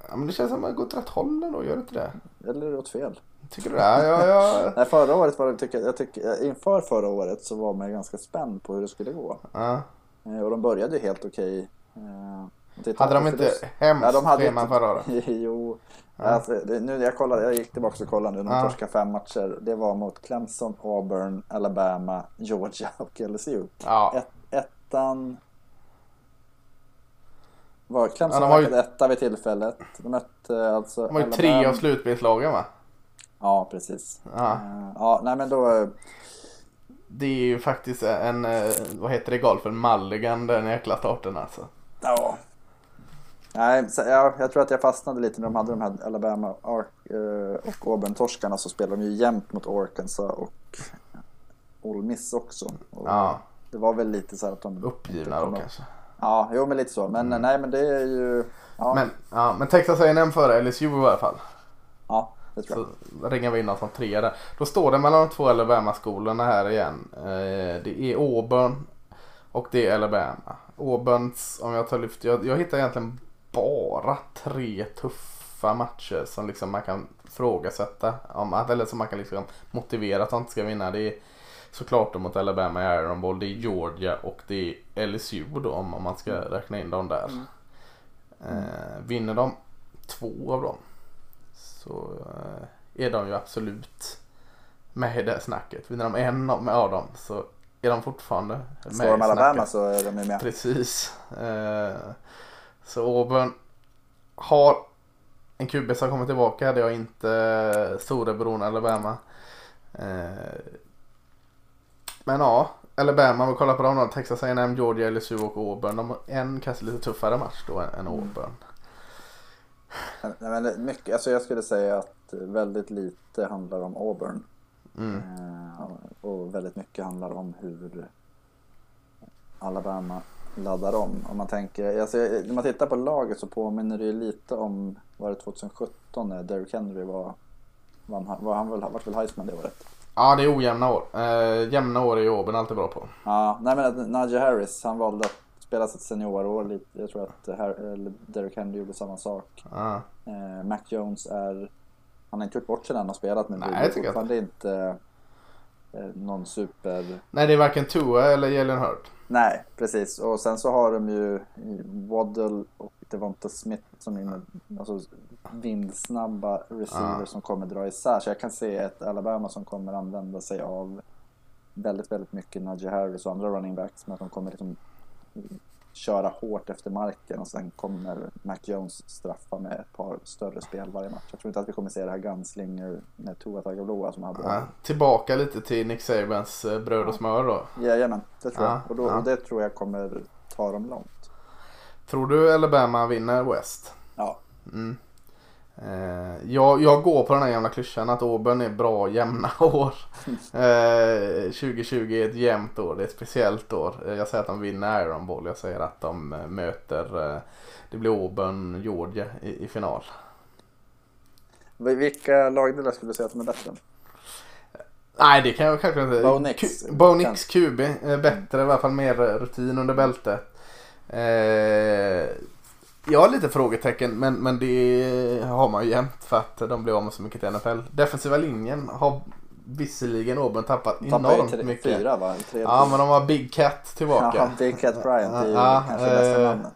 ja men det känns som att det går åt rätt håll ändå, gör det inte det? eller åt fel? Tycker du det? Ja, ja. Nej, förra året var det, tycker, jag tycker, inför förra året så var man ganska spänd på hur det skulle gå. ja. Eh, Och de började ju helt okej. Eh, Hade de inte hemskt Ja, de hade schema inte- förra året? jo. Ja. Alltså, nu, jag, kollade, jag gick tillbaka och kollade nu. De Ja. torskade fem matcher. Det var mot Clemson, Auburn, Alabama, Georgia och LSU. Ja. Ett, ettan... Var Clemson Ja, de har ju- etta vid tillfället. De mötte alltså De var ju tre av slutspelslagen va? Ja, precis. Ja. Eh, ja, nej men då... eh, Det är ju faktiskt en, eh, vad heter det i golfen, mulligan den jäkla starten alltså. Ja. Nej, så, ja, jag tror att jag fastnade lite när de hade de här Alabama eh, och Auburn-torskarna så spelade de ju jämnt mot Arkansas och Ole Miss också. Och Ja, Det var väl lite så här att de... uppgivna då kanske. Ja, jo men lite så. Men nej, men det är ju... Ja, Men, ja, men Texas A&M före LSU i alla fall. Ja det tror Så jag. ringar vi in oss som tre där. Då står det mellan de två Alabama-skolorna här igen. Eh, det är Auburn och det är Alabama. Auburns, om jag tar lyft, jag, jag hittar egentligen bara tre tuffa matcher som liksom man kan frågasätta. Om, att- eller som man kan liksom motivera att de inte ska vinna. Det är såklart mot Alabama i Iron Bowl. Det är Georgia och det är LSU då om, om man ska räkna in dem där. Eh, vinner de två av dem så eh, är de ju absolut med i det snacket. Vinner de en av dem så är de fortfarande med Slår de Alabama så är de med. Precis. Eh, så Auburn har en QB som kommer tillbaka hade jag inte storebror Alabama. Eh, men ja, Alabama, om vi kollar på dem då. Texas A&M, Georgia, LSU och Auburn. De har en kanske lite tuffare match då än Auburn. Nej, men mycket, alltså jag skulle säga att väldigt lite handlar om Auburn. Mm. Eh, och väldigt mycket handlar om hur Alabama laddar om. Om man tänker, alltså, när man tittar på laget så påminner det ju lite om, var det 2017 när Derrick Henry var, var, var han väl, vart väl Heisman det året? Ja, det är ojämna år. Eh, jämna år är ju Auburn alltid bra på. Ja, nej men Najee Harris, han valde att spela sitt seniorår lite. Jag tror att Derrick Henry gjorde samma sak. Ja. Eh, Mac Jones är, han har inte gjort bort sig när han har spelat men Nej, det är fortfarande inte eh, någon super... Nej, det är varken Tua eller Jalen Hurd. Nej, precis. Och sen så har de ju Waddle och Devonta Smith som är alltså, vindsnabba receivers Ja. som kommer dra isär. Så jag kan se ett Alabama som kommer använda sig av väldigt, väldigt mycket Najee Harris och andra running backs. Men att de kommer liksom köra hårt efter marken och sen kommer Mac Jones straffa med ett par större spel varje match. Jag tror inte att vi kommer se det här Gunslinger med Tua Tagovailoa som hade. Ja. Tillbaka lite till Nick Sabans eh, bröd och smör då. Jajamän, det tror Ja, jag. Och, då, ja. och det tror jag kommer ta dem långt. Tror du Alabama vinner West? Ja, Mm. Eh, jag, jag går på den här gamla klyschan att Auburn är bra jämna år. Eh, 2020 är ett jämnt år, det är ett speciellt år. Eh, jag säger att de vinner Iron Bowl. Jag säger att de eh, möter, eh, det blir Auburn, Georgia i, i final. Vil- Vilka lagdelar skulle du säga att de är bättre? Nej det kan jag självklart inte. Bo Nix. Q- Bo Nix QB, eh, bättre i alla fall mer rutin under bältet. Eh, jag har lite frågetecken men, men det har man ju jämt för att de blir av med så mycket till NFL. Defensiva linjen har visserligen Auburn tappat Tappade ju enormt tre- mycket. fyra va? I tredje. Ja men de har Big Cat tillbaka. Ja, Big Cat Bryant är ju Ja, kanske bästa eh, namnet.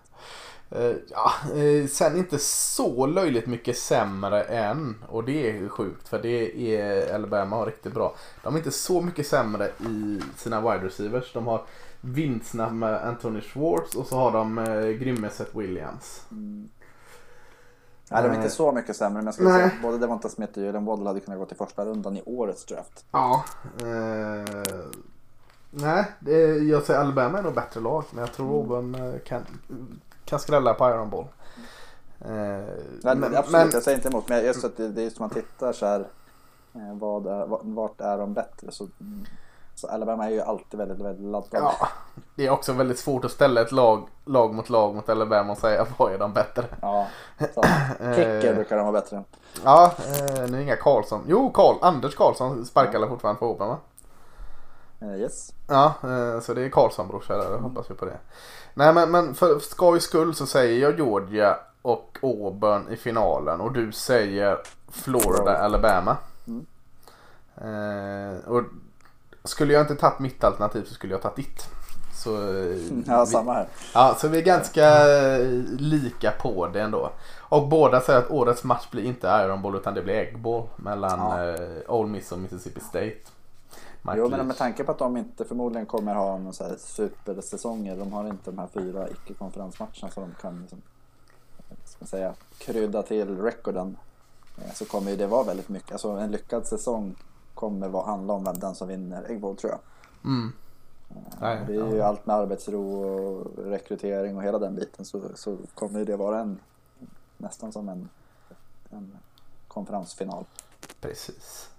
Eh, ja, eh, sen inte så löjligt mycket sämre än. Och det är sjukt för det är Alabama har riktigt bra. De är inte så mycket sämre i sina wide receivers. De har vinsterna med Anthony Schwartz och så har de eh, grymme Seth Williams. Nej, de är eh, inte så mycket sämre men jag skulle nej. säga att både Devonta Smith och Jalen Waddle hade kunnat gå till första rundan i årets draft. Ja. Eh, nej, det, jag säger Alabama är nog bättre lag. Men jag tror Auburn eh, kan, kan skrälla på Iron Ball. Eh, Men, men- absolut, men- jag säger inte emot. Men just att det, det är just som man tittar så här. eh, Vad är, vart är de bättre? Så, mm, så Alabama är ju alltid väldigt, väldigt laddade. Ja, det är också väldigt svårt att ställa ett lag, lag mot lag mot Alabama och säga vad är de bättre. Ja. Kicker brukar de vara bättre. Ja, eh, nu är inga Karlsson. Jo, Karl, Anders Karlsson sparkar ja. fortfarande på Open va? Eh, Yes. Ja, eh, så det är Karlsson brorsa där, hoppas vi på det. Nej men, men för skojs skull så säger jag Georgia och Auburn i finalen och du säger Florida, Florida. Alabama. Mm. Eh, och skulle jag inte tagit mitt alternativ så skulle jag tagit ditt. Så, eh, Ja, vi- samma här. Ja, så vi är ganska eh, lika på det ändå. Och båda säger att årets match blir inte Iron Bowl utan det blir Egg Bowl mellan Ja. eh, Ole Miss och Mississippi State. Mike Jo, men med tanke på att de inte förmodligen kommer ha någon så här supersäsonger. De har inte de här fyra icke-konferensmatcherna så de kan liksom, ska säga, krydda till rekorden. Eh, Så kommer ju det vara väldigt mycket. Alltså en lyckad säsong kommer vara, handla om vem den som vinner Egg Bowl tror jag. Mm. Nej, Det är ju ja. allt med arbetsro och rekrytering och hela den biten så, så kommer ju det vara en nästan som en, en konferensfinal. Precis.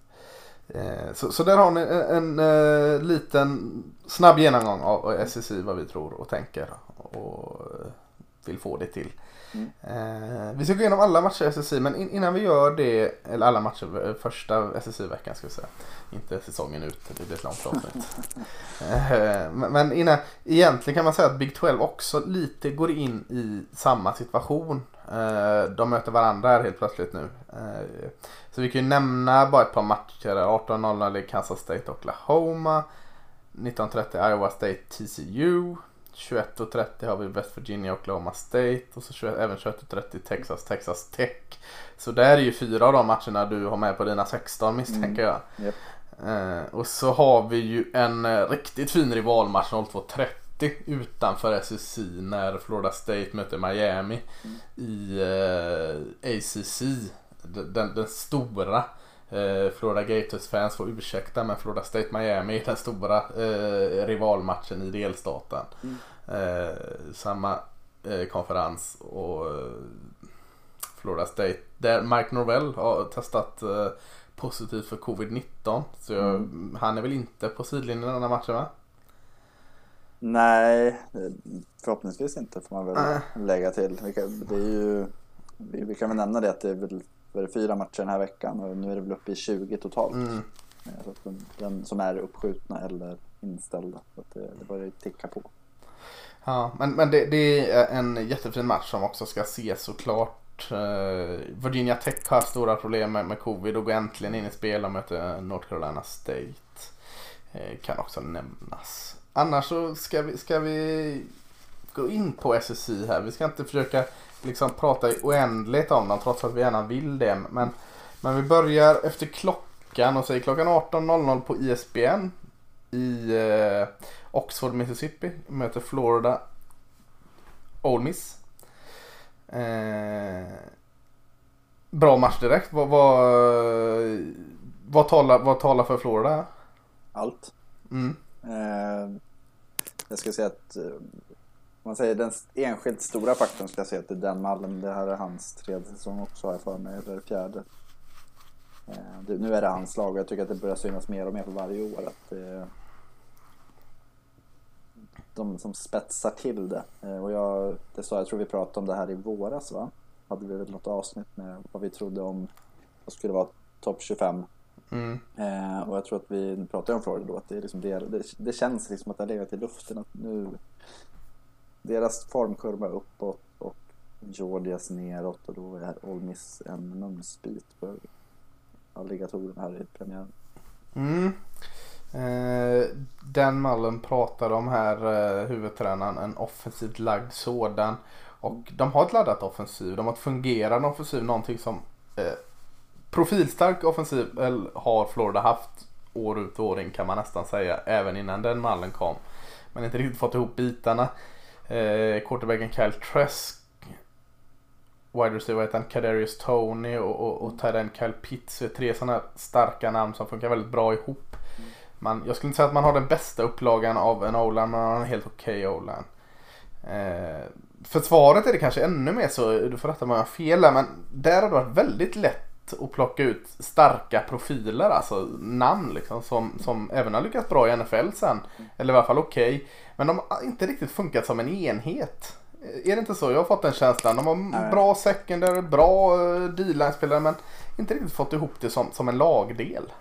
Eh, så, så där har ni en, en, eh, liten snabb genomgång av SSI vad vi tror och tänker och eh, vill få det till. Mm. Eh, vi ska gå igenom alla matcher i SSI men in, innan vi gör det, eller alla matcher eh, första SSI-veckan ska vi säga. Inte säsongen ut, det blir ett långt avsnitt. Eh, men- innan, egentligen kan man säga att Big 12 också lite går in i samma situation. Eh, De möter varandra här helt plötsligt nu. Eh, Så vi kan ju nämna bara ett par matcher. 18.00 i Kansas State Oklahoma. 19.30 Iowa State TCU. 21.30 har vi West Virginia Oklahoma State. Och så 21, även 21.30 Texas Texas Tech. Så där är ju fyra av de matcherna du har med på dina 16 misstänker jag. Japp. Eh, och så har vi ju en eh, riktigt fin rivalmatch 02.30 utanför SEC när Florida State möter Miami Mm. i eh, ACC. Den, den, den stora eh, Florida Gators-fans får ursäkta men Florida State Miami är den stora eh, rivalmatchen i delstaten. Mm. Eh, samma eh, konferens och eh, Florida State. Där Mike Norvell har testat positivt för covid-19. Så jag, Mm. han är väl inte på sidlinjen i den här matchen va? Nej, förhoppningsvis inte får man väl Nej. lägga till. Vi kan, det är ju, vi, vi kan väl nämna det att det är väl var det fyra matcher den här veckan och nu är det väl uppe i 20 totalt. Mm. Eh, Så den, den som är uppskjutna eller inställda. Så det, det börjar ticka på. Ja, men, men det, det är en jättefin match som också ska ses såklart. Eh, Virginia Tech har stora problem med, med covid och går äntligen in i spel och möter North Carolina State. Eh, kan också nämnas. Annars så ska vi, ska vi gå in på SSI här. Vi ska inte försöka liksom prata i oändligt om dem trots att vi gärna vill det. Men, men vi börjar efter klockan och säger klockan 18.00 på ISBN i eh, Oxford, Mississippi. Möter Florida Ole Miss. Eh, bra match direkt. Vad, vad, vad, talar, vad talar för Florida? Allt. Mm. Eh, jag ska säga att eh, man säger den enskilt stora faktorn ska jag säga att det är Dan Mullen. Det här är hans tredje säsong också har jag för mig, eller fjärde. Eh, nu är det hans lag och jag tycker att det börjar synas mer och mer för varje år att det de som spetsar till det. Eh, och jag, det sa jag tror vi pratade om det här i våras va? Hade vi väl något avsnitt med vad vi trodde om vad skulle vara topp 25 Mm. Eh, och jag tror att vi pratade om Florida då, att det, är liksom det, det, det känns liksom att det har legat i luften. Att nu, deras formkurva uppåt och Georgias neråt och då är Ole Miss en mumsbit för alligatorerna här i premiären. Mm. Eh, den mallen pratar om här, eh, huvudtränaren, en offensivt lagd sådan. Och de har ett laddat offensiv, de har ett fungerande offensiv, någonting som eh, profilstark offensiv eh, har Florida haft år ut och år in kan man nästan säga, även innan den mallen kom. Men inte riktigt fått ihop bitarna. Eh, quarterbacken Kyle Trask, wide receiver heter han Kadarius Tony och, och, och tight Kyle Pitts är tre sådana starka namn som funkar väldigt bra ihop. Man, jag skulle inte säga att man har den bästa upplagan av en O-line, men man har en helt okej okay O-line. Eh, försvaret är det kanske ännu mer så, du får rätta mig om jag har fel där, men där har det varit väldigt lätt att plocka ut starka profiler, alltså namn liksom, som, som även har lyckats bra i NFL sen. Eller i alla fall okej. Okay. Men de har inte riktigt funkat som en enhet. Är det inte så? Jag har fått den känslan. De har Nej. bra secondary, bra eh, D-line-spelare men inte riktigt fått ihop det som, som en lagdel.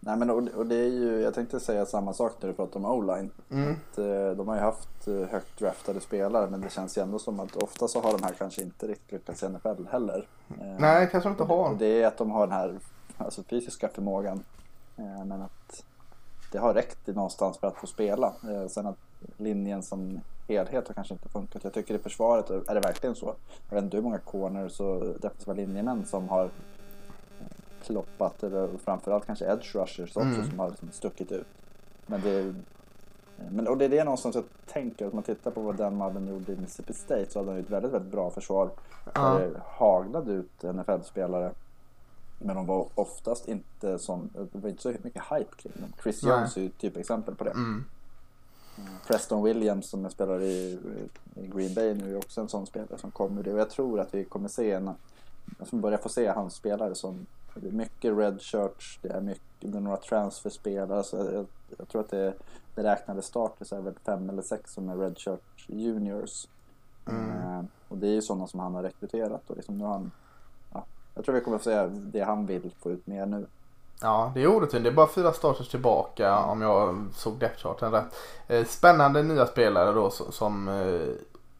Nej men och, och det är ju, jag tänkte säga samma sak när du pratade om O-line. Mm. Att, eh, de har ju haft eh, högt draftade spelare men det känns ju ändå som att ofta så har de här kanske inte riktigt lyckats i NFL heller. Eh, Nej, kanske de inte har. Det är att de har den här alltså, fysiska förmågan. Men att det har räckt någonstans för att få spela. Sen att linjen som helhet har kanske inte funkat. Jag tycker i försvaret är det verkligen så. Jag vet inte hur många corners och defensiva linjemän som har eh, kloppat. Eller framförallt kanske edge rushers också Mm. som har liksom stuckit ut. Men det, men, och det är det någonstans jag tänker. Att man tittar på vad den mannen gjorde i Mississippi State så hade han ju ett väldigt, väldigt bra försvar. Ja. Det haglade ut NFL-spelare. Men de var oftast inte som, det var inte så mycket hype kring dem. Chris Nej. Jones är ju ett typexempel på det. Mm. Preston Williams som jag spelar i, i Green Bay nu är också en sån spelare som kommer det. Och jag tror att vi kommer se en, alltså börjar få se hans spelare som, det är mycket red shirts, det är mycket, det är några transferspelare. Så jag, jag tror att det beräknade starter så är väl fem eller sex som är red shirt juniors. Mm. Eh, och det är ju sådana som han har rekryterat och liksom nu han, ja, jag tror vi kommer få se det han vill få ut mer nu. Ja, det är orutin. Det är bara fyra starters tillbaka om jag såg depth-charten rätt. Eh, Spännande nya spelare då som- som eh,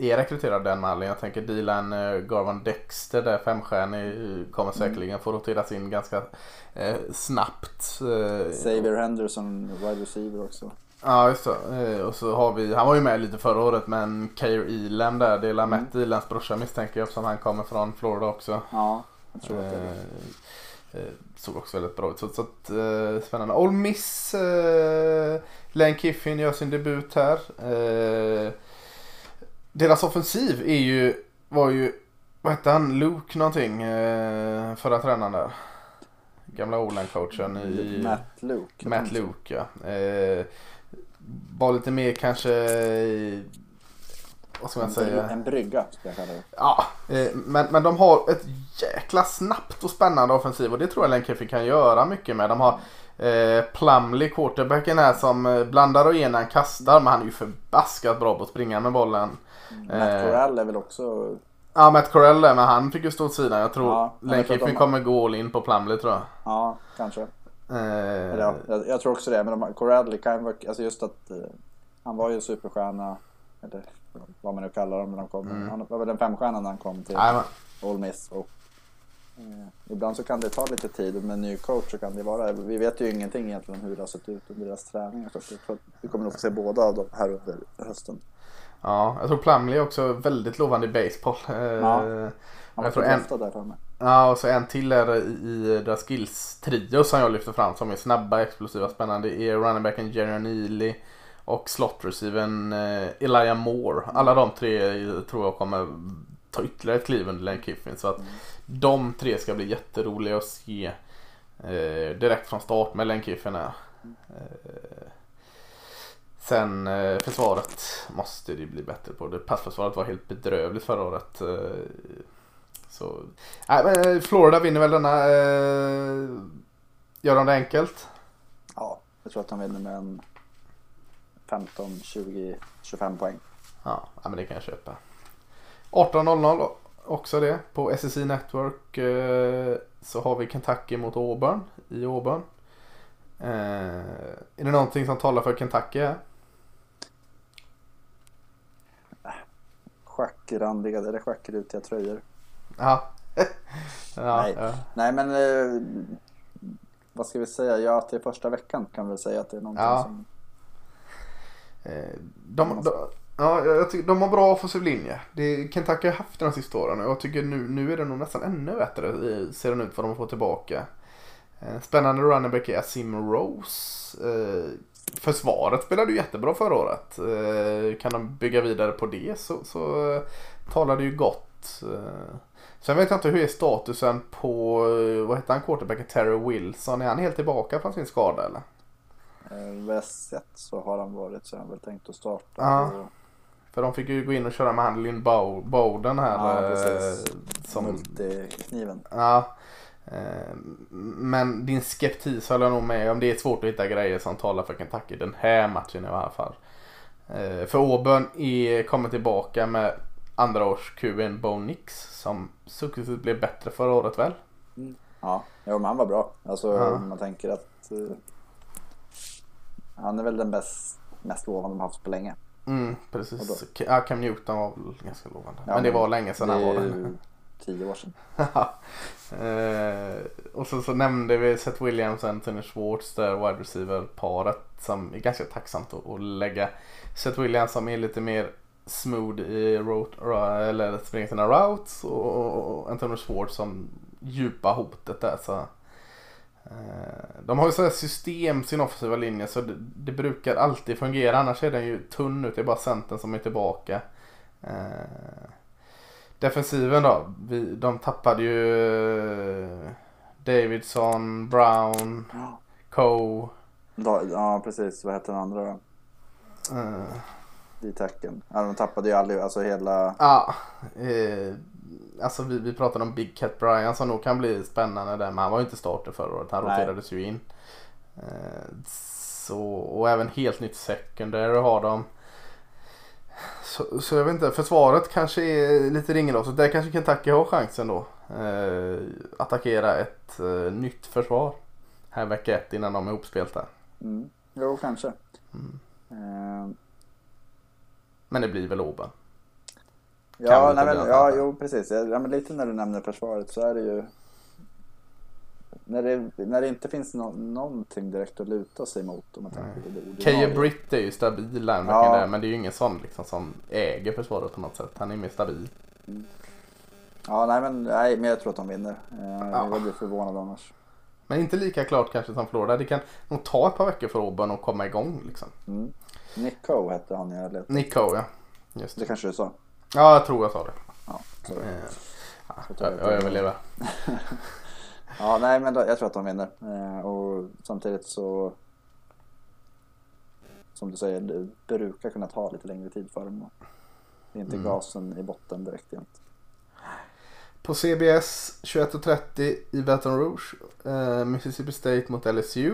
är rekryterade den mallen. Jag tänker Dylan eh, Garvan Dexter där femstjärnig eh, kommer säkerligen få roteras in ganska eh, snabbt. Eh, Xavier Henderson, wide receiver också. Ja just det. Och så har vi, han var ju med lite förra året men Kair Elam där. Det är Lamette Elams brorsa misstänker jag eftersom han kommer från Florida också. Ja, jag tror att det är det. Såg också väldigt bra ut. Så, så att, eh, spännande. Ole Miss, eh, Lane Kiffin gör sin debut här. Eh, deras offensiv är ju, var ju, vad hette han, Luke någonting, eh, förra tränaren där. Gamla O-line-coachen i... Matt Luke. Matt Luke ja. Eh, var lite mer kanske, vad ska man säga? en brygga skulle jag kalla det. Ja, eh, men, men de har ett jäkla snabbt och spännande offensiv och det tror jag Lane Kiffin kan göra mycket med. De har eh, Plumley, quarterbacken här som blandar och ger när han kastar men han är ju förbaskat bra på att springa med bollen. Matt Eh, Corral är väl också... Ja, Matt Corell men han fick ju stå åt sidan. Jag tror Ja, Lane Kiffin kommer gå all in på Plumley tror jag. Ja, kanske. Eh, ja, jag, jag tror också det. Men de, Corral kan vara... Alltså just att... Eh, han var ju superstjärna. Eller vad man nu kallar dem när de kom. Mm. Han var väl en femstjärna när han kom till nej, men, Ole Miss. Och, eh, ibland så kan det ta lite tid och med en ny coach så kan det vara... Vi vet ju ingenting egentligen hur det har sett ut under deras träningar. Vi kommer nog få se båda av dem här under hösten. Ja, jag tror Plumley är också väldigt lovande i baseball. Eh, Ja. Han Jag tror en- där mig. Ja, och så en till är i, deras skills-trio som jag lyfter fram som är snabba, explosiva, spännande. Det är running backen Jerry Neely och slot-receiven eh, Elijah Moore. Alla de tre tror jag kommer ta ytterligare ett kliv under Lane Kiffin. Så att de tre ska bli jätteroliga att se eh, direkt från start med Lane Kiffin. Eh, sen eh, försvaret måste det bli bättre på. Det passförsvaret var helt bedrövligt förra året. Eh, så, nej, men eh, Florida vinner väl denna. Eh, gör de det enkelt? Ja, jag tror att han vinner med en 15, 20, 25 poäng. Ja, ja, men det kan jag köpa. 18.00 också det. På SSI Network eh, så har vi Kentucky mot Auburn i Auburn. Eh, är det någonting som talar för Kentucky här? Schackrandiga, schackrutiga tröjor. Ja. ja, Nej. ja. Nej men eh, vad ska vi säga? Ja, till första veckan kan vi säga att det är någonting Ja. som... Eh, De, de, ja, jag tycker, de har bra offensiv linje. Det, Kentucky har haft de sista åren och jag tycker nu, nu är det nog nästan ännu bättre eh, ser den ut vad de får tillbaka. Eh, Spännande running back är Asim Rose. Försvaret spelade ju jättebra förra året. Eh, Kan de bygga vidare på det så, så eh, talar det ju gott. Eh, Sen vet jag inte hur är statusen på, vad heter han, quarterbacken Terry Wilson? Är han helt tillbaka från sin skada eller? Vad jag sett så har han varit så han väl tänkt att starta. Ja. För de fick ju gå in och köra med han Lynn Bow- Bowden här. Ja, precis. som, Multikniven. ja, men din skeptis håller jag nog med om. Det är svårt att hitta grejer som talar för Kentucky den här matchen i alla fall. Eh, För Auburn är, kommer tillbaka med andra års QN Bo Nix som successivt blev bättre förra året väl? Ja, jo, men han var bra. Alltså Ja. man tänker att eh, han är väl den bäst, mest lovande de haft på länge. Mm, precis. Ja, Cam Newton var väl ganska lovande. Ja, men det var länge sedan han det var är där. ju tio år sedan. eh, och så, så nämnde vi Seth Williams och Anthony Schwartz där wide receiver-paret som är ganska tacksamt att, att lägga. Seth Williams som är lite mer smooth i route, eller springer sina routes och, och Anthony Schwartz som djupa hotet där. Så, eh, de har ju sådär system sin offensiva linje så det, det brukar alltid fungera annars är den ju tunn ut. Det är bara centern som är tillbaka. Eh, Defensiven då. Vi, de tappade ju eh, Davidson, Brown, Ja. Coe. Ja, precis. Vad hette den andra då? eh, D-tacken. Ja, de tappade ju aldrig, alltså hela... Ja, eh, alltså vi, vi pratade om Big Cat Brian som nog kan bli spännande där. Men han var ju inte starter förra året. Han Nej. roterades ju in. Eh, så, och även helt nytt secondary har de. Så, så jag vet inte, försvaret kanske är lite ringelås. Där kanske Kentucky har chansen då. Eh, attackera ett eh, nytt försvar. Här vecka ett innan de är ihopspelta. Mm. Jo, kanske. Mm. Eh, Men det blir väl Auburn. Ja, nej, men, ja, jo precis. Ja, men lite när du nämner försvaret så är det ju... När det, när det inte finns nå någonting direkt att luta sig mot. Om man tänker på det ordinarie. Britt är ju stabil linebacken Ja. där men det är ju ingen sån liksom som äger försvaret på något sätt. Han är mer stabil. Ja, nej men, nej men jag tror att de vinner. Eh, Ja. Jag blir förvånad annars. Men inte lika klart kanske som Florida. Det kan nog ta ett par veckor för Auburn att komma igång liksom. Mm. Nick Coe hette han jag letade. Nick Coe, ja. Just Det det. kanske du sa? Ja, jag tror jag sa det. Ja, så. Eh, ja, jag, jag överlever. ja nej men jag tror att de vinner. Eh, och samtidigt så som du säger, det brukar kunna ta lite längre tid för dem. Det är inte Mm. gasen i botten direkt jämt. På CBS 21.30 i Baton Rouge. Eh, Mississippi State mot LSU.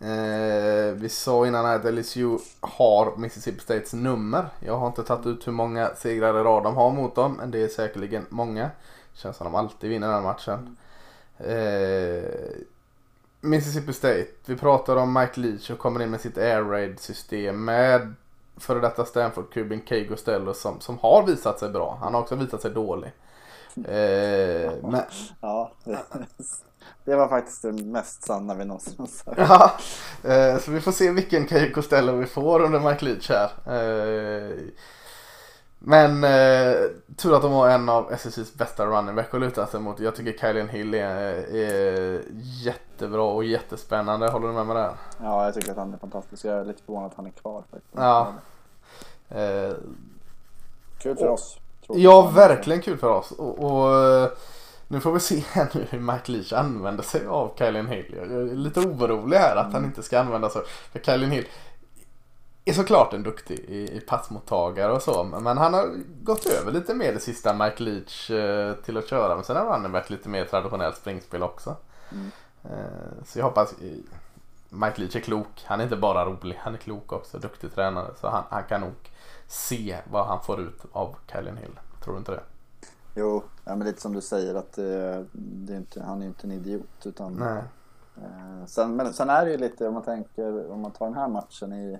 Eh, vi sa innan att LSU har Mississippi States nummer. Jag har inte tagit ut hur många segrar i rad de har mot dem. Men det är säkerligen många. Känns som de alltid vinner den här matchen. Eh, Mississippi State. Vi pratar om Mike Leach och kommer in med sitt air raid system med före detta Stanford kuben Kay Gostello som, som har visat sig bra. Han har också visat sig dålig. Eh, men, Ja, det, var faktiskt det mest sanna vi någonsin har sagt. ja, eh, så vi får se vilken Kay Costello vi får under Mike Leach här. Eh, men eh, tur att de har en av SSCs bästa running back att luta sig mot. Jag tycker Kylian Hill är, är jättebra och jättespännande. Håller du med mig där? Ja, jag tycker att han är fantastisk. Jag är lite förvånad att han är kvar faktiskt. Ja. Eh, Kul för oss. tror Ja, verkligen kul för oss. Och, och eh, nu får vi se här nu hur Mike Leach använder sig av Kylian Hill. Jag är lite orolig här att han inte ska använda sig. För Kylian Hill är såklart en duktig i, i passmottagare och så. Men han har gått över lite mer det sista Mike Leach eh, till att köra med sina running back lite mer traditionellt springspel också. Mm. Eh, så jag hoppas eh, Mike Leach är klok. Han är inte bara rolig, han är klok också. Duktig tränare. Så han, han kan nog se vad han får ut av Kylian Hill. Tror du inte det? Jo, ja, men lite som du säger att eh, det är inte, han är inte en idiot. Utan, Nej. eh, sen, men sen är det ju lite om man tänker, om man tar den här matchen i,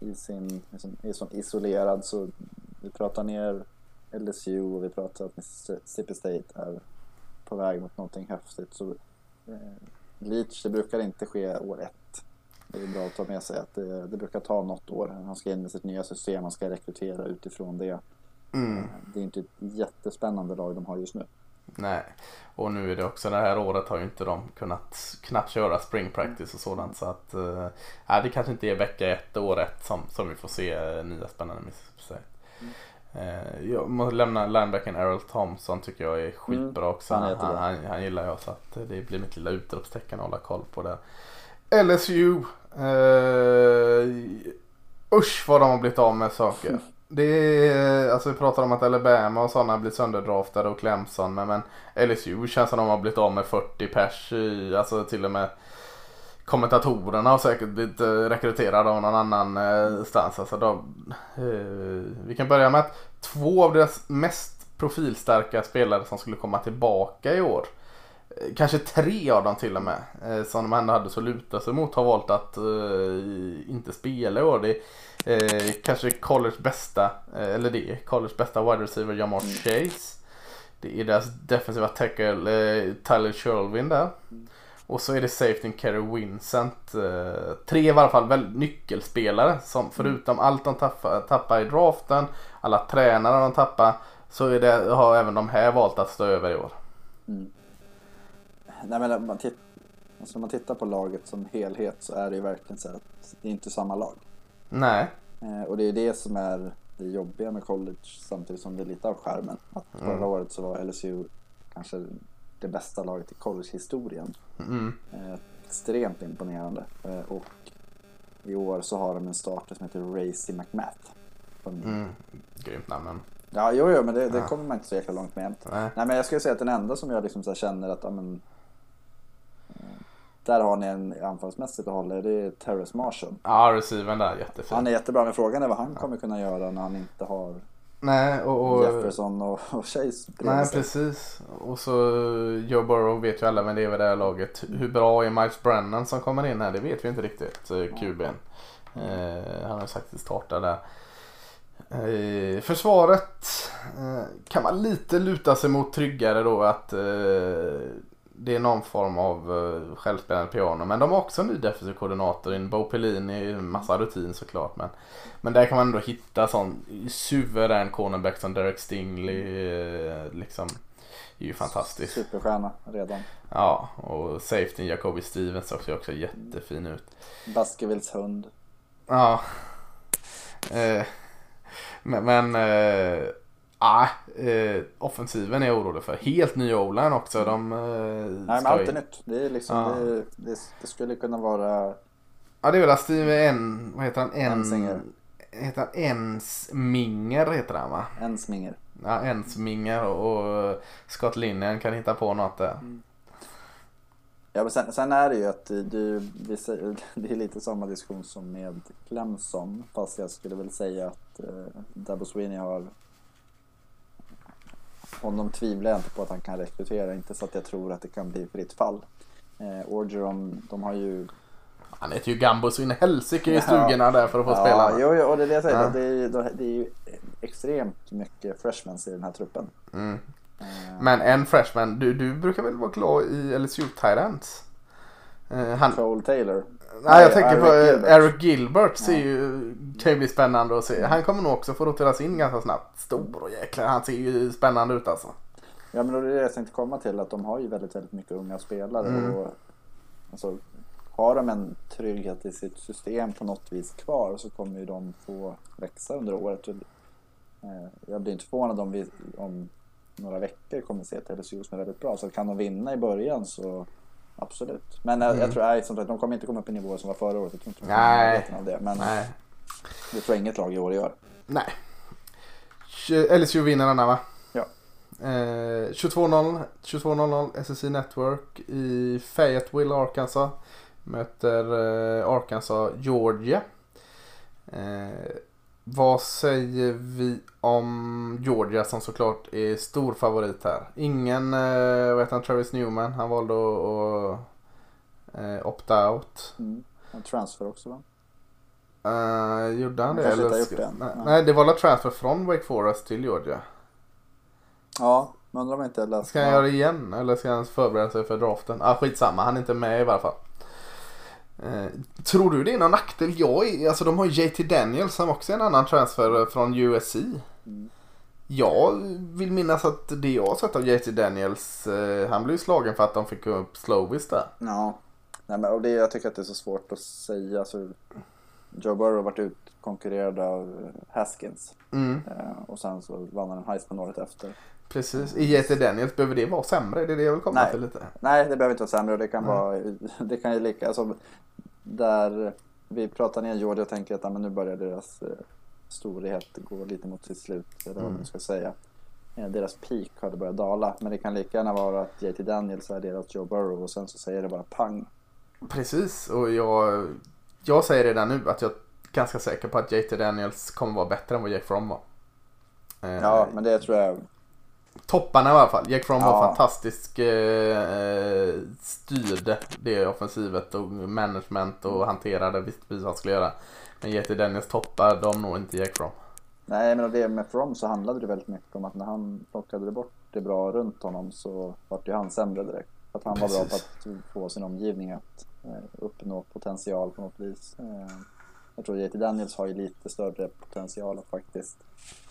i sin, liksom, i som isolerad så vi pratar ner LSU och vi pratar att Mississippi State är på väg mot någonting häftigt. Så, eh, Leach, det brukar inte ske år ett. Det är bra att ta med sig att det, det brukar ta något år. Han ska in med sitt nya system, han ska rekrytera utifrån det. Mm. Det är inte ett jättespännande lag de har just nu. Nej. Och nu är det också det här året har ju inte de kunnat knappt köra spring practice och sådant. Så att eh, det kanske inte är vecka ett, år ett som, som vi får se eh, nya spännande Mississippi State. Eh, jag måste lämna linebacken Errol Thompson tycker jag är skitbra också. han Han, han, han gillar jag så att det blir mitt lilla utropstecken att hålla koll på det. LSU. Eh, usch vad de har blivit av med saker. Det är, alltså vi pratar om att Alabama och sådana blir sönderdraftade och Clemson men, men LSU känns som de har blivit av med 40 pers i, alltså till och med kommentatorerna har säkert blivit eh, rekryterade av någon annan eh, stans. Alltså de, eh, vi kan börja med att två av deras mest profilstarka spelare som skulle komma tillbaka i år eh, Kanske tre av dem till och med eh, som de ändå hade så luta sig mot har valt att eh, inte spela i år. Det är eh, kanske college bästa, eh, eller det är college bästa wide receiver Jamar Chase. Det är deras defensiva tackle eh, Tyler Sherwin där. Och så är det safety Kerry Vincent. Eh, tre i varje fall väldigt nyckelspelare som förutom allt de tappar, tappar i draften, alla tränare de tappar, så är det, har även de här valt att stå över i år. Mm. Nej, men man, titt, alltså man tittar på laget som helhet så är det ju verkligen så att det är inte samma lag. Nej. Eh, och det är det som är det jobbiga med college samtidigt som det är lite av skärmen. Att förra Mm. året så var LSU kanske det bästa laget i collegehistorien. Mm. Eh, extremt imponerande. Eh, och i år så har de en starter som heter Racy McMath. Mm. Grymt namn. Ja, jo, jo, men det, det Ja. kommer man inte så jäkla långt med. Nej. Nej, men jag skulle säga att den enda som jag liksom känner att, ja, men, där har ni en anfallsmässigt att hålla i, det är Terrace Marshall. Ja, receiven där jättefin. Han är jättebra, men frågan är vad han kommer kunna göra när han inte har Nej, och, och Jefferson och, och Chase Nej sig. precis. Och så Joe Burrow vet ju alla vem det är vid det här laget. Hur bra är Miles Brennan som kommer in här? Det vet vi inte riktigt. eh, QB'n. Eh, han har ju sagt starta där. Eh, försvaret eh, kan man lite luta sig mot tryggare då att eh, det är någon form av eh, självspelande piano. Men de har också en ny defensiv koordinator. Bo Pelini, en massa rutin såklart. Men, men där kan man ändå hitta sån suverän cornerback som Derek Stingley. Eh, liksom. är ju fantastisk. Superstjärna redan. Ja, och safety Jacoby Stevens ser också jättefin ut. Baskervilles hund. Ja. Eh, men, men ah, eh, offensiven är jag orolig för. Helt ny o också. De, eh, Nej men allt är nytt. Det, är liksom, Ja. det, det, det skulle kunna vara Ja det är väl att Steve en, vad heter han? En, Ensinger. Heter han Ensminger heter han va? en sminger. Ja Ensminger och, och Scott Linnean kan hitta på något där. Ja, men sen, sen är det ju att det, vi säger, det är lite samma diskussion som med Clemson. Fast jag skulle väl säga att eh, Dabo Sweeney har... Honom tvivlar jag inte på att han kan rekrytera. Inte så att jag tror att det kan bli fritt fall. Eh, Orgeron, de har ju... Han heter ju Gambo så in helsike i Ja. stugorna där för att få spela. jo, jo, och det är det jag säger. Ja. Det, är, ju- det är ju extremt mycket freshmans i den här truppen. Mm. Eh, Men en freshman, du, du brukar väl vara glad i LSU Tyrants? Eh, han, Cole Taylor. Nej jag tänker på Eric eh, Gilbert. Eric Gilbert. Ser ju, kan ju bli spännande att se. Han kommer nog också få roteras in ganska snabbt. Stor och jäklar, han ser ju spännande ut alltså. Ja men då är det det jag tänkte komma till att de har ju väldigt, väldigt mycket unga spelare Mm. och alltså, har de en trygghet i sitt system på något vis kvar så kommer ju de få växa under året. Eh, jag blir inte förvånad om vi om några veckor kommer se LSU som är väldigt bra. Så kan de vinna i början så absolut. Men jag, Mm. jag tror nej, som sagt, de kommer inte komma upp i nivåer som var förra året. Jag tror inte Nej. av det. Men Nej. det tror jag inget lag i år gör. Nej. LSU vinner denna va? Ja. Eh, 22-0, 22-0 SSC Network i Fayetteville, Arkansas. Möter eh, Arkansas, Georgia. Eh, vad säger vi om Georgia som såklart är stor favorit här? Ingen, eh, vad heter han, Travis Newman. Han valde att, att eh, opta out. Mm. En transfer också va? Uh, gjorde han Han det? ska- gjort det nej, Nej. det var la transfer från Wake Forest till Georgia. Ja, men undrar om inte läst. Ska han göra det igen eller ska han förbereda sig för draften? Ah, skitsamma, han är inte med i varje fall. Eh, tror du det är någon nackdel? Jag är, alltså de har JT Daniels som också är en annan transfer från USC. Mm. Jag vill minnas att det jag har sett av JT Daniels, eh, han blev slagen för att de fick upp Slovis där. Ja, Nej, men, och det, jag tycker att det är så svårt att säga. Alltså, Joe Burrow har varit utkonkurrerad av eh, Haskins Mm, eh, och sen så vann han en Heisman året efter. Precis. I JT Daniels, behöver det vara sämre? Det är det jag vill komma Nej. till lite. Nej, det behöver inte vara sämre och det kan vara, det kan ju lika, alltså där vi pratar ner Georgia och tänker att ja, men nu börjar deras eh, storhet gå lite mot sitt slut, eller vad Mm. man ska säga. Eh, Deras peak hade börjat dala, men det kan lika gärna vara att JT Daniels är deras Joe Burrow och sen så säger det bara pang. Precis, och jag, jag säger redan nu att jag är ganska säker på att JT Daniels kommer vara bättre än vad Jake Fromm var. Eh, Ja, men det tror jag Topparna i alla fall. Jake Fromm var Ja. fantastisk. Eh, styrde det offensivet och management och hanterade visst precis vad han skulle göra. Men JT Daniels toppar de nog inte Jake Fromm. Nej, men det med From så handlade det väldigt mycket om att när han plockade bort det bra runt honom så vart ju han sämre direkt. Att han var bra på att få sin omgivning att eh, uppnå potential på något vis. Eh, jag tror JT Daniels har ju lite större potential att faktiskt eh,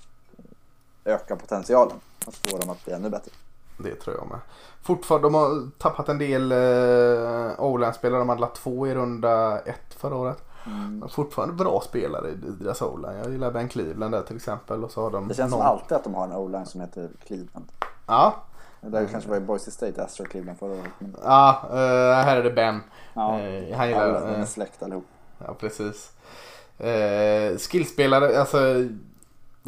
öka potentialen. Att få dem att bli ännu bättre. Det tror jag med. Fortfarande, de har tappat en del eh, O-line-spelare. De hade två i runda ett förra året. Mm. Fortfarande bra spelare i deras O-line. Jag gillar Ben Cleveland där till exempel. Och så har de Det känns som någon- alltid att de har en O-line som heter Cleveland. Ja, Det kanske var i Boise State, Astro Cleveland förra året. Men, ja eh, här är det Ben. ja, Eh, han gillar... alla, de är släkt allihop. Ja, precis. Eh, skillspelare, alltså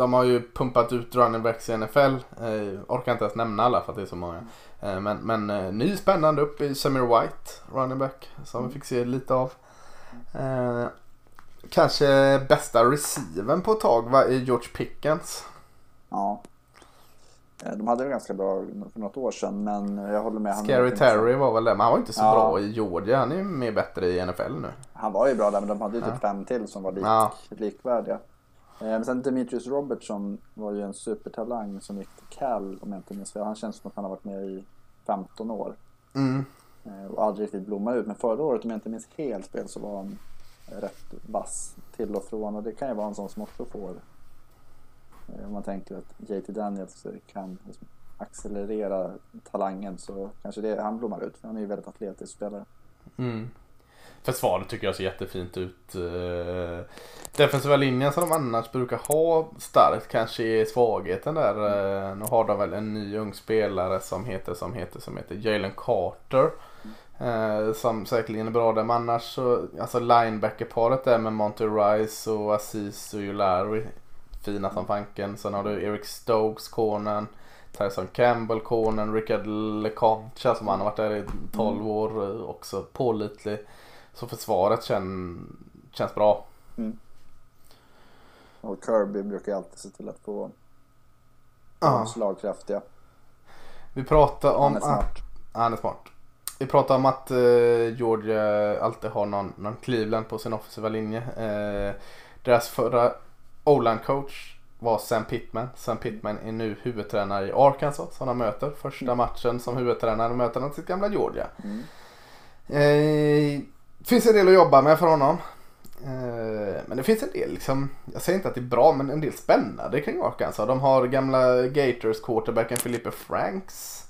de har ju pumpat ut running backs i NFL. Eh, orkar inte ens nämna alla för att det är så många. Eh, men men eh, ny spännande upp i Samir White, running back, som vi fick se lite av. Eh, kanske bästa receiven på ett tag var i George Pickens. Ja. Eh, De hade det ganska bra för något år sedan men jag håller med. han- Scary Terry var väl det, men han var inte så Ja. bra i Georgia. Han är ju mer bättre i NFL nu. Han var ju bra där men de hade ju typ Ja. fem till som var lik, Ja. likvärdiga. Eh, Men sen Demetrius Robertson var ju en supertalang som gick till Cal om jag inte minns fel. Han känns som att han har varit med i 15 år Mm. eh, och aldrig riktigt blommat ut. Men förra året om jag inte minns helt fel så var han rätt vass till och från och det kan ju vara en sån som också får eh, om man tänker att JT Daniels kan accelerera talangen så kanske det, han blommar ut. För han är ju väldigt atletisk spelare. Mm. Försvaret tycker jag ser jättefint ut. Eh, defensiva linjen som de annars brukar ha starkt kanske är svagheten där. Eh, nu har de väl en ny ung spelare som heter som heter som heter Jalen Carter. Eh, som säkerligen är bra där. Men annars så, alltså linebacker-paret där med Monty Rice och Aziz och Julari. Fina som fanken. Sen har du Eric Stokes, cornern. Tyson Campbell, Conan, Rickard LeConte som han har varit där i 12 år. Också pålitlig. Så försvaret kän, känns bra. Och Kirby brukar alltid se till att få Ja. slagkraftiga. Vi pratar om Han är att... smart. Ja, han är smart. Vi pratar om att eh, Georgia alltid har någon, någon Cleveland på sin offensiva linje. Eh, deras förra O-line coach var Sam Pittman. Sam Pittman är nu huvudtränare i Arkansas som de möter. Första matchen som huvudtränare möter han sitt gamla Georgia. Mm. Eh, finns en del att jobba med för honom. Eh, men det finns en del, liksom, jag säger inte att det är bra, men en del spännande kring Arkansas. De har gamla Gators quarterbacken Felipe Franks.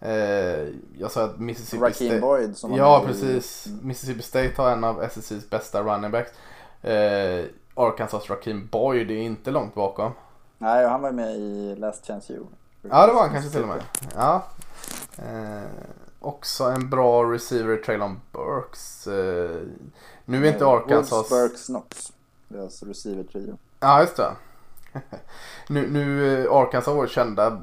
Eh, jag sa att Mississippi Raheem State... Boyd som Ja, med i- precis. Mississippi State har en av SSCs bästa running backs. Eh, Arkansas Raheem Boyd är inte långt bakom. Nej, han var med i Last Chance U. Ja, det var han kanske till och med. Ja. Också en bra receiver, Traylon Burks. Eh, nu är inte Arkansas... Woods, Burks, Knox. Deras receiver-trio. Ja, just det. nu, nu eh, Arkansas var kända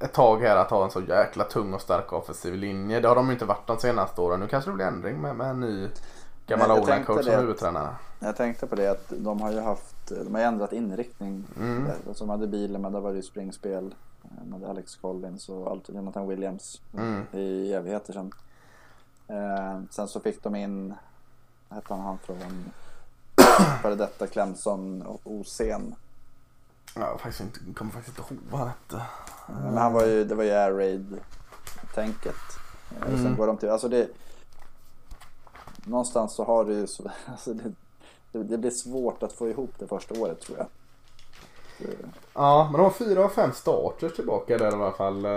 ett tag här att ha en så jäkla tung och stark offensiv linje. Det har de ju inte varit de senaste åren. Nu kanske det blir ändring med, med en ny gammal Men jag o tänkte coach som det. huvudtränare. Jag tänkte på det att de har ju haft, de har ändrat inriktning. Mm. Alltså, de hade bilen men det var ju springspel. De hade Alex Collins och allt, Jonathan Williams Mm. i evigheter sedan. Eh, sen så fick de in, hette han, han från före detta Clemson och Osen. Jag faktiskt inte, kommer faktiskt inte ihåg vad han hette. Men han var ju, det var ju air raid tänket. Eh, Mm. Sen går de till, alltså det Någonstans så har du ju så, alltså det, det, det blir svårt att få ihop det första året tror jag. Ja, men de har fyra av fem starters tillbaka där i alla fall. eh.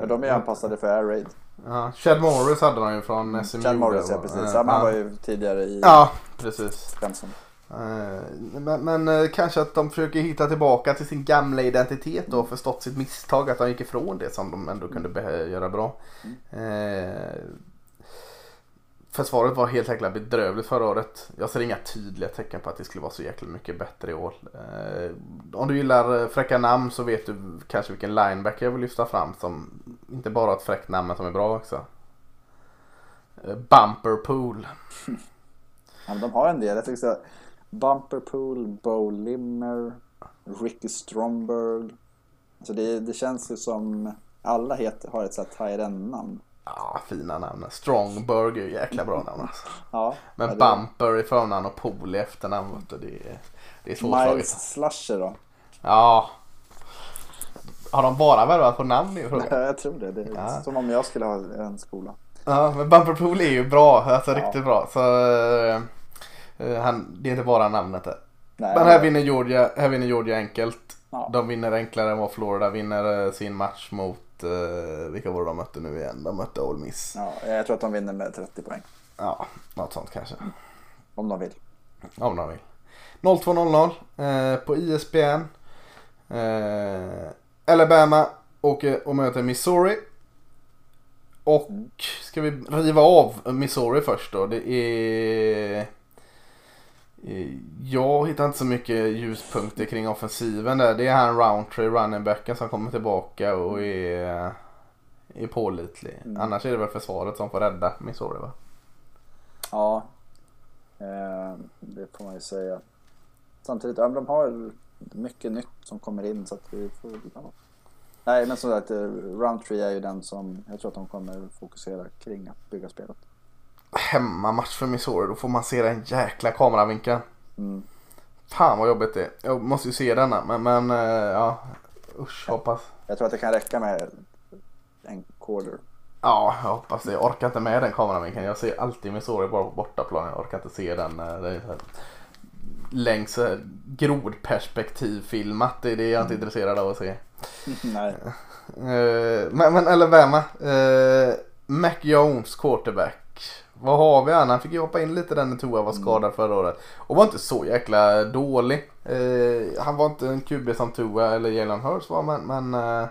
Ja, de är anpassade för air raid. Ja, Chad Morris hade de ju från SMU. Chad Morris ja precis. Eh, Ja, han var ju tidigare i Ja, precis. Clemson. Eh, Men, men kanske att de försöker hitta tillbaka till sin gamla identitet och förstått sitt misstag att de gick ifrån det som de ändå kunde göra bra. Eh, försvaret var helt jäkla bedrövligt förra året. Jag ser inga tydliga tecken på att det skulle vara så jäkla mycket bättre i år. Eh, om du gillar eh, fräcka namn så vet du kanske vilken linebacker jag vill lyfta fram som inte bara har ett fräckt namn men som är bra också. Eh, Bumperpool. Ja, de har en del. Jag tycker så Bumperpool, Bo Limmer, Ricky Stromberg. Alltså det, det känns ju som alla heter, har ett så här tight end-namn. Ja, fina namn. Strongburg är ju jäkla bra namn alltså. Ja, Men ja, det- Bumper i förnamn och Pool i efternamn. Det är, det är svårslaget. Miles Slusher då? Ja. Har de bara värvat på namn frågan? Ja, jag tror det. Det är Ja. som om jag skulle ha en skola. Ja, men Bumper Pool är ju bra. Alltså Ja. riktigt bra. Så eh, han, det är inte bara namnet där. Nej, Men här vinner Georgia, här vinner Georgia enkelt. Ja. De vinner enklare än vad Florida vinner eh, sin match mot, eh, vilka var det de mötte nu igen? De mötte Ole Miss. Ja, jag tror att de vinner med 30 poäng. Ja, något sånt kanske. Om de vill. Om de vill. 02.00 eh, på ISBN. Eh, Alabama åker och möter Missouri. Och ska vi riva av Missouri först då. Det är... eh, Jag hittar inte så mycket ljuspunkter kring offensiven där. Det är han Roundtree, running backen som kommer tillbaka och är, är pålitlig. Mm. Annars är det väl försvaret som får rädda Missouri va? Ja, eh, det får man ju säga. Samtidigt, ja, de har mycket nytt som kommer in så att vi får... Ja. Nej, men som sagt, eh, Roundtree är ju den som jag tror att de kommer fokusera kring att bygga spelet. Hemmamatch för Missouri, då får man se den jäkla kameravinkeln. Mm. Fan vad jobbigt det är. Jag måste ju se denna men, men eh, ja. Usch hoppas. Jag tror att det kan räcka med en quarter. Ja jag hoppas det. Jag orkar inte med den kameravinkeln. Jag ser alltid Missouri bara på bortaplan. Jag orkar inte se den. eh, Det är längs eh, grodperspektiv filmat. Det är det jag inte är intresserad av att se. Nej. Eh, men, men eller vem? Uh, Mac Jones quarterback. Vad har vi han? Han fick ju hoppa in lite där när Tua var skadad förra året. Och var inte så jäkla dålig. Uh, han var inte en QB som Tua eller Jalen Hurts var men, men uh,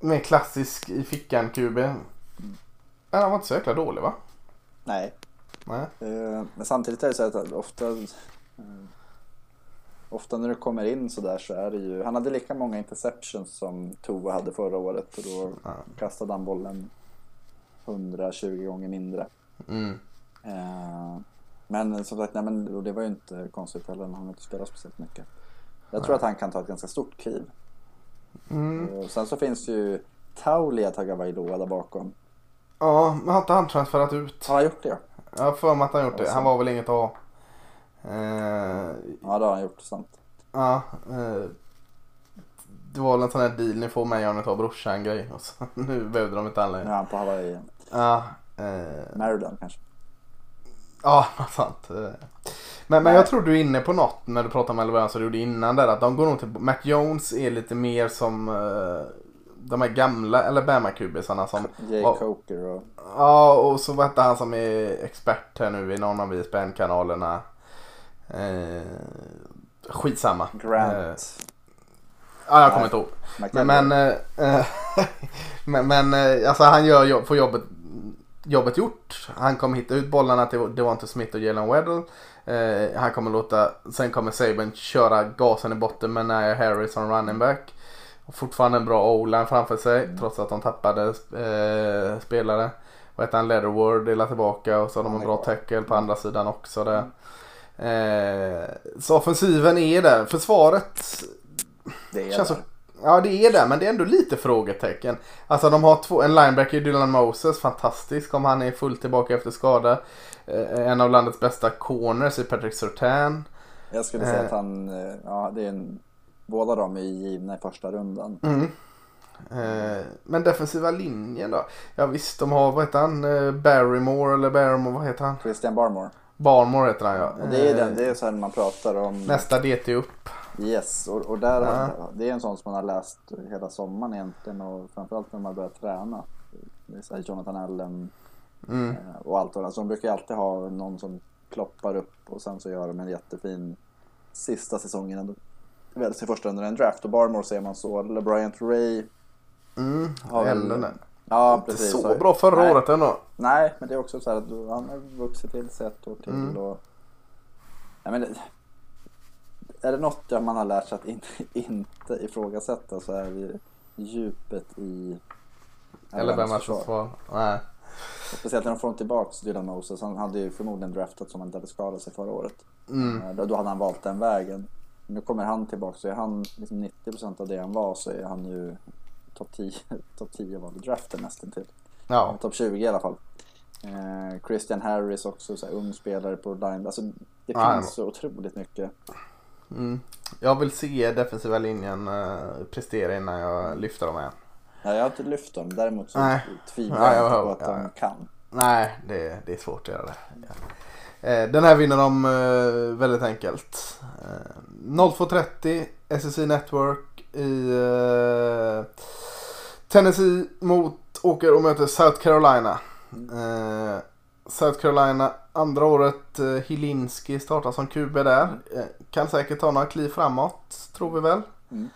mer klassisk i fickan QB. Men han var inte så jäkla dålig va? Nej. Nej. Eh, Men samtidigt är det så att ofta eh, Ofta när du kommer in så där så är det ju Han hade lika många interceptions som Tova hade förra året och då Ja. kastade han bollen 120 gånger mindre. Mm. Eh, Men som sagt, nej, men, det var ju inte konstigt heller. Han har inte spelat speciellt mycket. Jag tror att han kan ta ett ganska stort kliv. Mm. Och sen så finns ju Taulia Tagovailoa där bakom. Ja, men har inte han transferat ut? Har han gjort det? Jag har för mig att han gjort det. Han var väl inget ha. Eh, Ja, det har han gjort. Sant. ja, eh, det var väl en sån här deal ni får med att ta brorsan grej. Och så, nu behövde de inte Nu alla. är han på Hawaii. Ja, eh, Maryland kanske. ja, sant. Eh, Men, men jag tror du är inne på något när du pratar med Alabama som du gjorde innan där. Att de går nog till, Mac Jones är lite mer som eh, de här gamla Alabama-kubisarna som Jay Ja. Coker och... Ja, och så var det han som är expert här nu i någon av ISBN-kanalerna. Eh, skitsamma. Eh, Grant. ja, jag kommer inte ihåg. McKellar. Men, men, eh, men, men eh, alltså han gör jobb, får jobbet, jobbet gjort. Han kommer hitta ut bollarna till Devonta Smith och Jalen Weddle. Eh, han kommer låta, sen kommer Saban köra gasen i botten med Nia Harris som running back. Och fortfarande en bra o-line framför sig trots att de tappade eh, spelare. Vad heter han? Leatherward delar tillbaka och så har de en bra tackle på andra sidan också där. Eh, så offensiven är där. Försvaret det känns så, ja det är det men det är ändå lite frågetecken. Alltså de har två, en linebacker Dylan Moses, fantastisk om han är fullt tillbaka efter skada. Eh, en av landets bästa corners är Patrick Surtain. Jag skulle säga Eh. att han, eh, ja det är en, båda de är givna i första rundan. Mm. Eh, men defensiva linjen då? Ja visst de har, vad heter han? Eh, Barrymore eller Barrymore, vad heter han? Christian Barmore. Barmore heter han ja. Och det är Eh, den, det är så här man pratar om. Nästa DT upp. Yes, och, och där, Ja. det är en sån som man har läst hela sommaren egentligen och framförallt när man börjar träna. Det är så Jonathan Allen Mm. eh, och allt sådant. Så de brukar alltid ha någon som ploppar upp och sen så gör de en jättefin sista säsongen. Väljs i första i en draft och Barmore ser man så. LeBryant Ray. Mm. Har väl- Eller. Ja, Inte precis. så bra förra Nej. året ändå. Nej, men det är också så här att han har vuxit till sig ett år till Mm. och... Ja, men det, är det något man har lärt sig att in, inte ifrågasätta så är det djupet i Eller vem Alabamas försvar. Nej. Speciellt när de får tillbaks Dylan Moses. Han hade ju förmodligen draftat som han inte hade skadat sig förra året. Mm. Eh, Då, då hade han valt den vägen. Nu kommer han tillbaka så är han liksom 90% av det han var så är han ju topp 10, top 10 val i draften nästan till. Ja. Topp 20 i alla fall. Eh, Christian Harris också, så här, ung spelare på line. Alltså, det finns så otroligt mycket. Mm. Jag vill se defensiva linjen eh, prestera innan jag lyfter dem igen. Ja, jag har inte lyft dem, däremot så Nej. tvivlar Ja, jag på att ja, de ja. kan. Nej, det, det är svårt att göra det. Eh, Den här vinner de eh, väldigt enkelt. Eh, 02.30 SSC Network i eh, Tennessee mot, åker och möter South Carolina. Eh, South Carolina andra året eh, Hilinski startar som QB där. Eh, kan säkert ta några kliv framåt tror vi väl. Mm.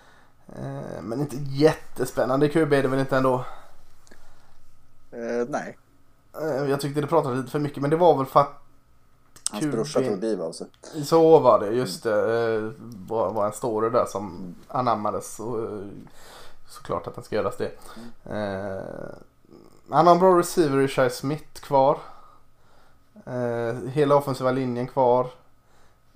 Eh, men inte jättespännande QB är det väl inte ändå. Eh, nej, Eh, Jag tyckte det pratade lite för mycket men det var väl för att hans QB. brorsa tog liv av sig. Så var det, just det. Eh, var, var en story där som anammades. Och, eh, såklart att den ska göras det. Eh, han har en bra receiver i Shai Smith kvar. Eh, hela offensiva linjen kvar.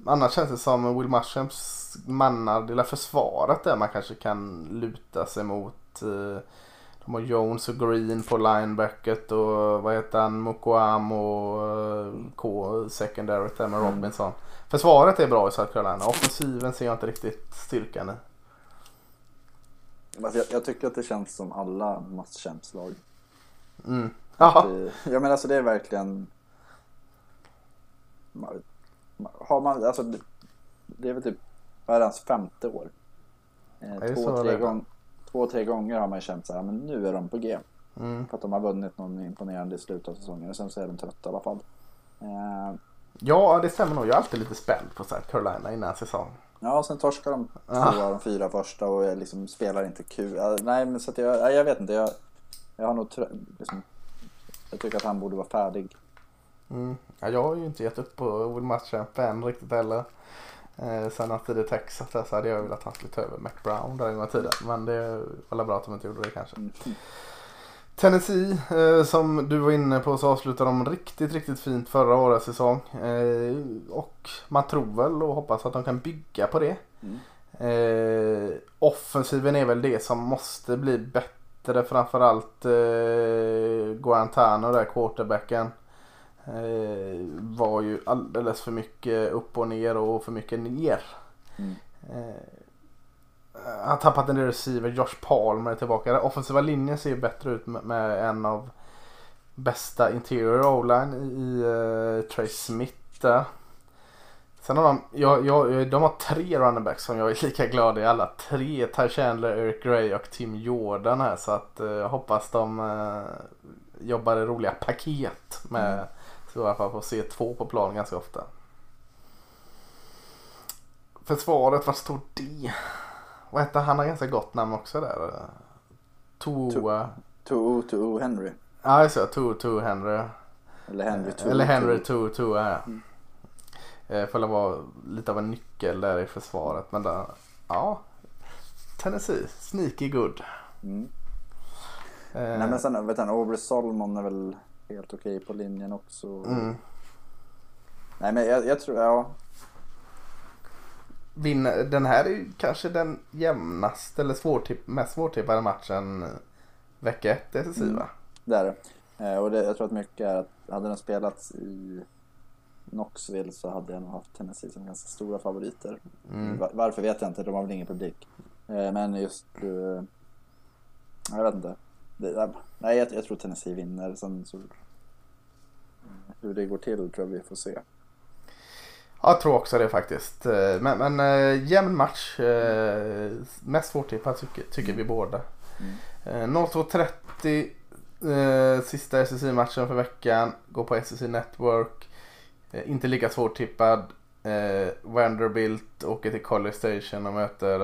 Annars känns det som Will Mushrooms mannar, det försvaret där man kanske kan luta sig mot. Eh, de har Jones och Green på linebacket och vad heter han, Mukwam och eh, K secondary där med Mm. Robinson. Försvaret är bra i South Carolina. Offensiven ser jag inte riktigt styrkan i. Alltså, jag, jag tycker att det känns som alla must lag. Mm. Jaha. Det- Ja men alltså det är verkligen Har man, alltså det- är väl typ, vad är det, hans femte år? Eh, två, tre gång, två, tre gånger har man känt så här, men nu är de på G. Mm. För att de har vunnit någon imponerande i slutet av säsongen och sen så är de trötta i alla fall. Eh, Ja, det stämmer nog. Jag är alltid lite spänd på South Carolina innan säsong. Ja, och sen torskar de två av de fyra första och liksom spelar inte kul. Nej, men så att jag, jag vet inte. Jag, jag har nog liksom, Jag tycker att han borde vara färdig. Mm. Ja, jag har ju inte gett upp på Will Muschamp än riktigt heller. Eh, sen att det Texas där så hade jag velat att han skulle ta över Mac Brown där en gång i tiden. Men det var bra att de inte gjorde det kanske. Mm. Tennessee eh, som du var inne på så avslutade de riktigt, riktigt fint förra årets säsong. Eh, och man tror väl och hoppas att de kan bygga på det. Mm. Eh, offensiven är väl det som måste bli bättre. Framförallt eh, Guantano där, quarterbacken. Eh, var ju alldeles för mycket upp och ner och för mycket ner. Mm. Eh, han har tappat en del receiver. Josh Palmer är tillbaka. Den offensiva linjen ser ju bättre ut med, en av bästa interior o-line i, uh, Trey Smith där. Sen har de, jag, jag, de har tre running backs som jag är lika glad i alla tre. Ty Chandler, Eric Gray och Tim Jordan här. Så att eh, jag hoppas de eh, jobbar i roliga paket med Mm. Så i alla fall får se två på plan ganska ofta. Försvaret, vad står det? Vad heter han? Har ganska gott namn också där. Toa. To to Henry. Ja just det, To To Henry. Eller Henry to Eller Henry to. To To ja. Mm. Eh, Får vara lite av en nyckel där i försvaret. Men där, ja. Tennessee, sneaky good. Mm. Eh, Nej men sen vet han, Aubrey Solomon är väl helt okej på linjen också. mm. Nej men jag, jag tror, ja. Vinner, den här är ju kanske den jämnaste eller svårtipp, mest svårtippade matchen vecka ett i SSI Mm. va? Det är det. Eh, och det, jag tror att mycket är att hade den spelats i Knoxville så hade jag nog haft Tennessee som ganska stora favoriter. Mm. Va- Varför vet jag inte, de har väl ingen publik. Eh, Men just, eh, jag vet inte. Det, nej, jag, jag tror Tennessee vinner. Sen så, hur det går till tror jag vi får se. Jag tror också det faktiskt. Eh, Men, men äh, jämn match. Äh, mest svårtippad tycker, tycker vi båda. Mm. Eh, 02.30 eh, sista SSI-matchen för veckan. Går på SSI Network. Eh, inte lika svårtippad. Eh, Vanderbilt åker till College Station och möter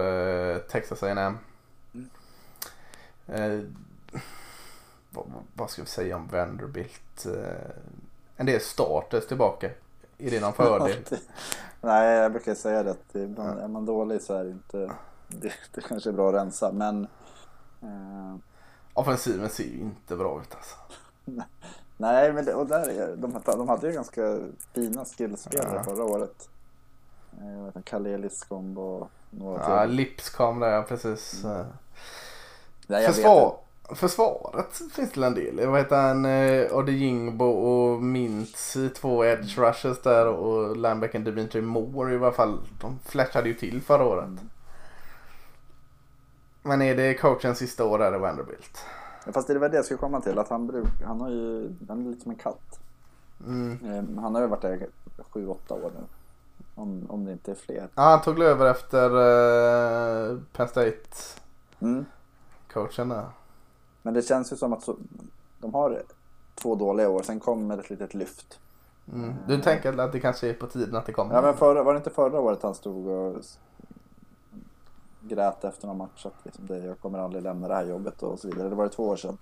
eh, Texas A&M. Mm. Eh, vad, vad ska vi säga om Vanderbilt? En del starters tillbaka. Är det någon fördel? Nej, jag brukar säga det att ibland är man dålig så är det inte... Det, det kanske är bra att rensa, men... Eh, Offensiven ser ju inte bra ut alltså. nej, men det, och där är, de, de hade ju ganska fina skillspelare Ja. förra året. Eh, Kalle Liscomb och några Ja, till. Lips kom där precis. eh. Nej, jag Försvar, försvaret finns det en del. Vad heter han? Eh, Odejingbo och Mintz i två edge rushes där och linebacken Dimitri Moore i alla fall. De flashade ju till förra året. Men är det coachens sista år där i Vanderbilt? Ja, Fast det var det jag skulle komma till, att han, bruk, han har ju, han är lite som en katt. Mm. Eh, Han har ju varit där sju, åtta år nu. Om, om det inte är fler. Ja, han tog över efter uh, Penn State Mm. coachen där. Men det känns ju som att så, de har två dåliga år, sen kommer ett litet lyft. Mm. Du tänker att det kanske är på tiden att det kommer? Ja men förra, var det inte förra året han stod och grät efter någon match att liksom det, jag kommer aldrig lämna det här jobbet och så vidare. Det var det två år sedan.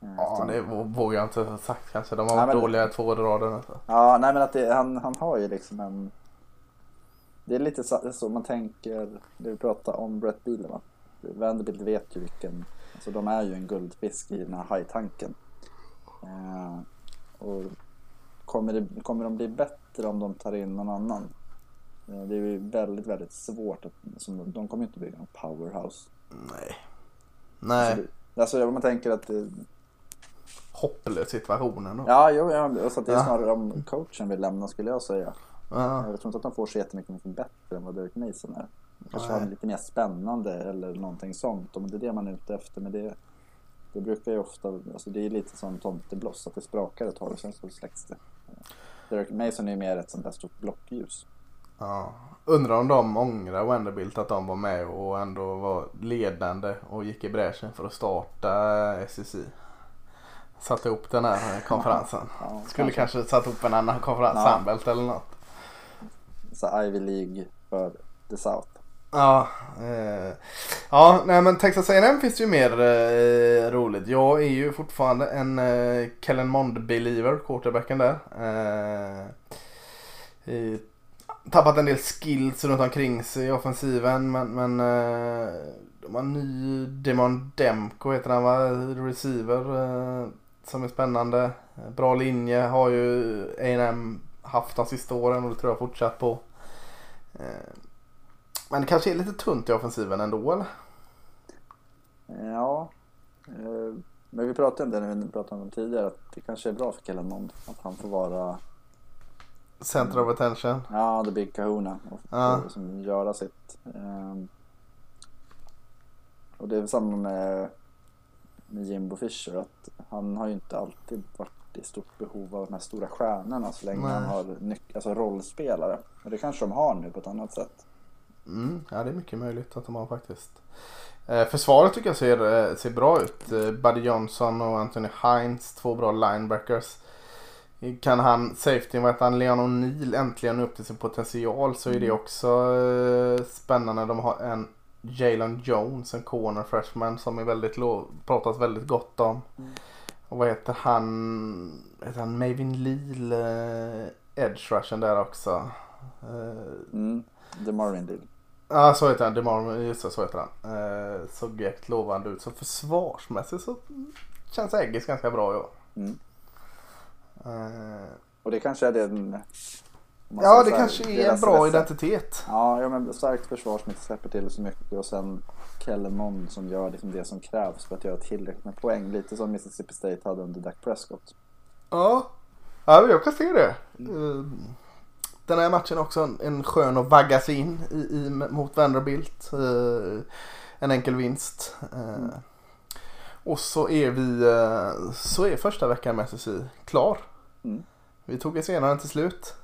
Ja, det vå- vågar jag inte ha sagt kanske. De har Nej, varit men- dåliga två år i rad. Alltså. Ja, nej men att det, han, han har ju liksom en... Det är lite så, man tänker, det vi pratade om Brett Bielema. Vanderbilt vet ju vilken, alltså de är ju en guldfisk i den här hajtanken. Eh, och kommer, det, kommer de bli bättre om de tar in någon annan? Eh, det är ju väldigt, väldigt svårt. Att, som, de kommer ju inte bygga någon powerhouse. Nej. Nej. Alltså, det, alltså om man tänker att det, Hopplös situationen då. Ja, jo, ja, så det är snarare om coachen vill lämna skulle jag säga. Ja. Jag tror inte att de får så jättemycket mycket bättre än vad Derek Mason är. Kanske har lite mer spännande eller någonting sånt. Om det är det man är ute efter. Men det, det brukar ju ofta, alltså det är lite som tomtebloss. Att det sprakar ett tag och sen så släcks det. Derek Mason är ju mer ett sånt där stort blockljus. Ja. Undrar om de ångrar Vanderbilt att de var med och ändå var ledande och gick i bräschen för att starta SEC. Satte ihop den här konferensen. Ja, Skulle kanske satt ihop en annan konferens, Ja. Sunbelt eller något. Så Ivy League för the South. Ja, eh, ja nej men Texas A&M finns det ju mer eh, roligt. Jag är ju fortfarande en eh, Kellen Mond-believer, quarterbacken där. Eh, tappat en del skills runt omkring sig i offensiven men, men eh, de har en ny Demon Demko heter han va? Receiver eh, som är spännande. Bra linje har ju A&M haft de sista åren och det tror jag fortsatt på. Eh, men det kanske är lite tunt i offensiven ändå eller? Ja. eh, Men vi pratade om det när vi pratade om det tidigare. Att det kanske är bra för Kellen Mond. Att han får vara Center of attention. Ja, the big kahuna. Och Ja. liksom göra sitt. Ehm, och det är samma med, med Jimbo Fisher. Att han har ju inte alltid varit i stort behov av de här stora stjärnorna så länge Nej. han har nyc- alltså rollspelare. Och det kanske de har nu på ett annat sätt. Mm, ja det är mycket möjligt att de har faktiskt. Eh, försvaret tycker jag ser, eh, ser bra ut. Eh, Buddy Johnson och Anthony Hines, två bra linebackers. Kan han, safety, vad han, Leon O'Neill äntligen upp till sin potential så är det också eh, spännande. De har en Jalen Jones, en corner freshman som är väldigt pratas väldigt gott om. Mm. Och vad heter han, heter han Mavin Leal, eh, edge rushen där också. Eh, Mm. The Marvin deal. Ja, så heter han. Demar, just det, så heter han. Eh, såg jäkligt lovande ut. Så försvarsmässigt så känns Eggers ganska bra år. Mm. Eh, Och det kanske är man ja, det här, kanske är en bra recept. identitet. Ja, ja men starkt försvar som inte släpper till så mycket och sen Kellen Mond som gör liksom det som krävs för att göra tillräckligt med poäng. Lite som Mississippi State hade under Dak Prescott. Ja, ja jag kan se det. Eh, Den här matchen är också en, en skön att vagga sig in i, i mot Vanderbilt. Eh, En enkel vinst. Eh, Och så är vi, eh, så är första veckan med SSI klar. Mm. Vi tog oss senare till slut.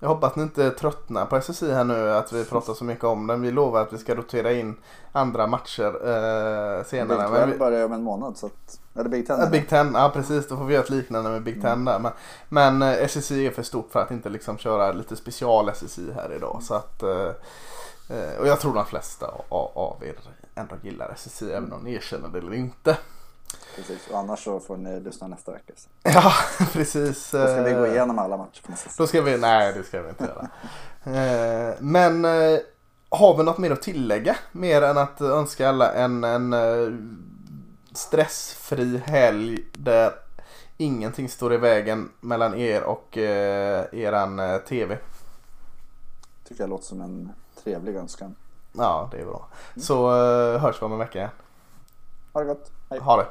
Jag hoppas ni inte tröttnar på SSI här nu att vi pratar så mycket om den. Vi lovar att vi ska rotera in andra matcher eh, senare. Big Men 12 vi, börjar om en månad så att... Eller Big Ten. Ja, Big Ten, ja precis. Då får vi göra ett liknande med Big Ten där. Men, men eh, SSI är för stort för att inte liksom köra lite special SSI här idag. Så att, eh, eh, och jag tror de flesta av, av er ändå gillar SSI även om ni erkänner det eller inte. Precis. Och annars så får ni lyssna nästa vecka. Så. Ja, precis. Då ska vi gå eh, igenom alla matcher Då ska vi, nej det ska vi inte göra. Eh, Men eh, har vi något mer att tillägga? Mer än att önska alla en, en stressfri helg där ingenting står i vägen mellan er och eran TV. Tycker jag låter som en trevlig önskan. Ja, det är bra. Så eh, hörs vi om en vecka igen. Ha det gott. Hej. Ha det.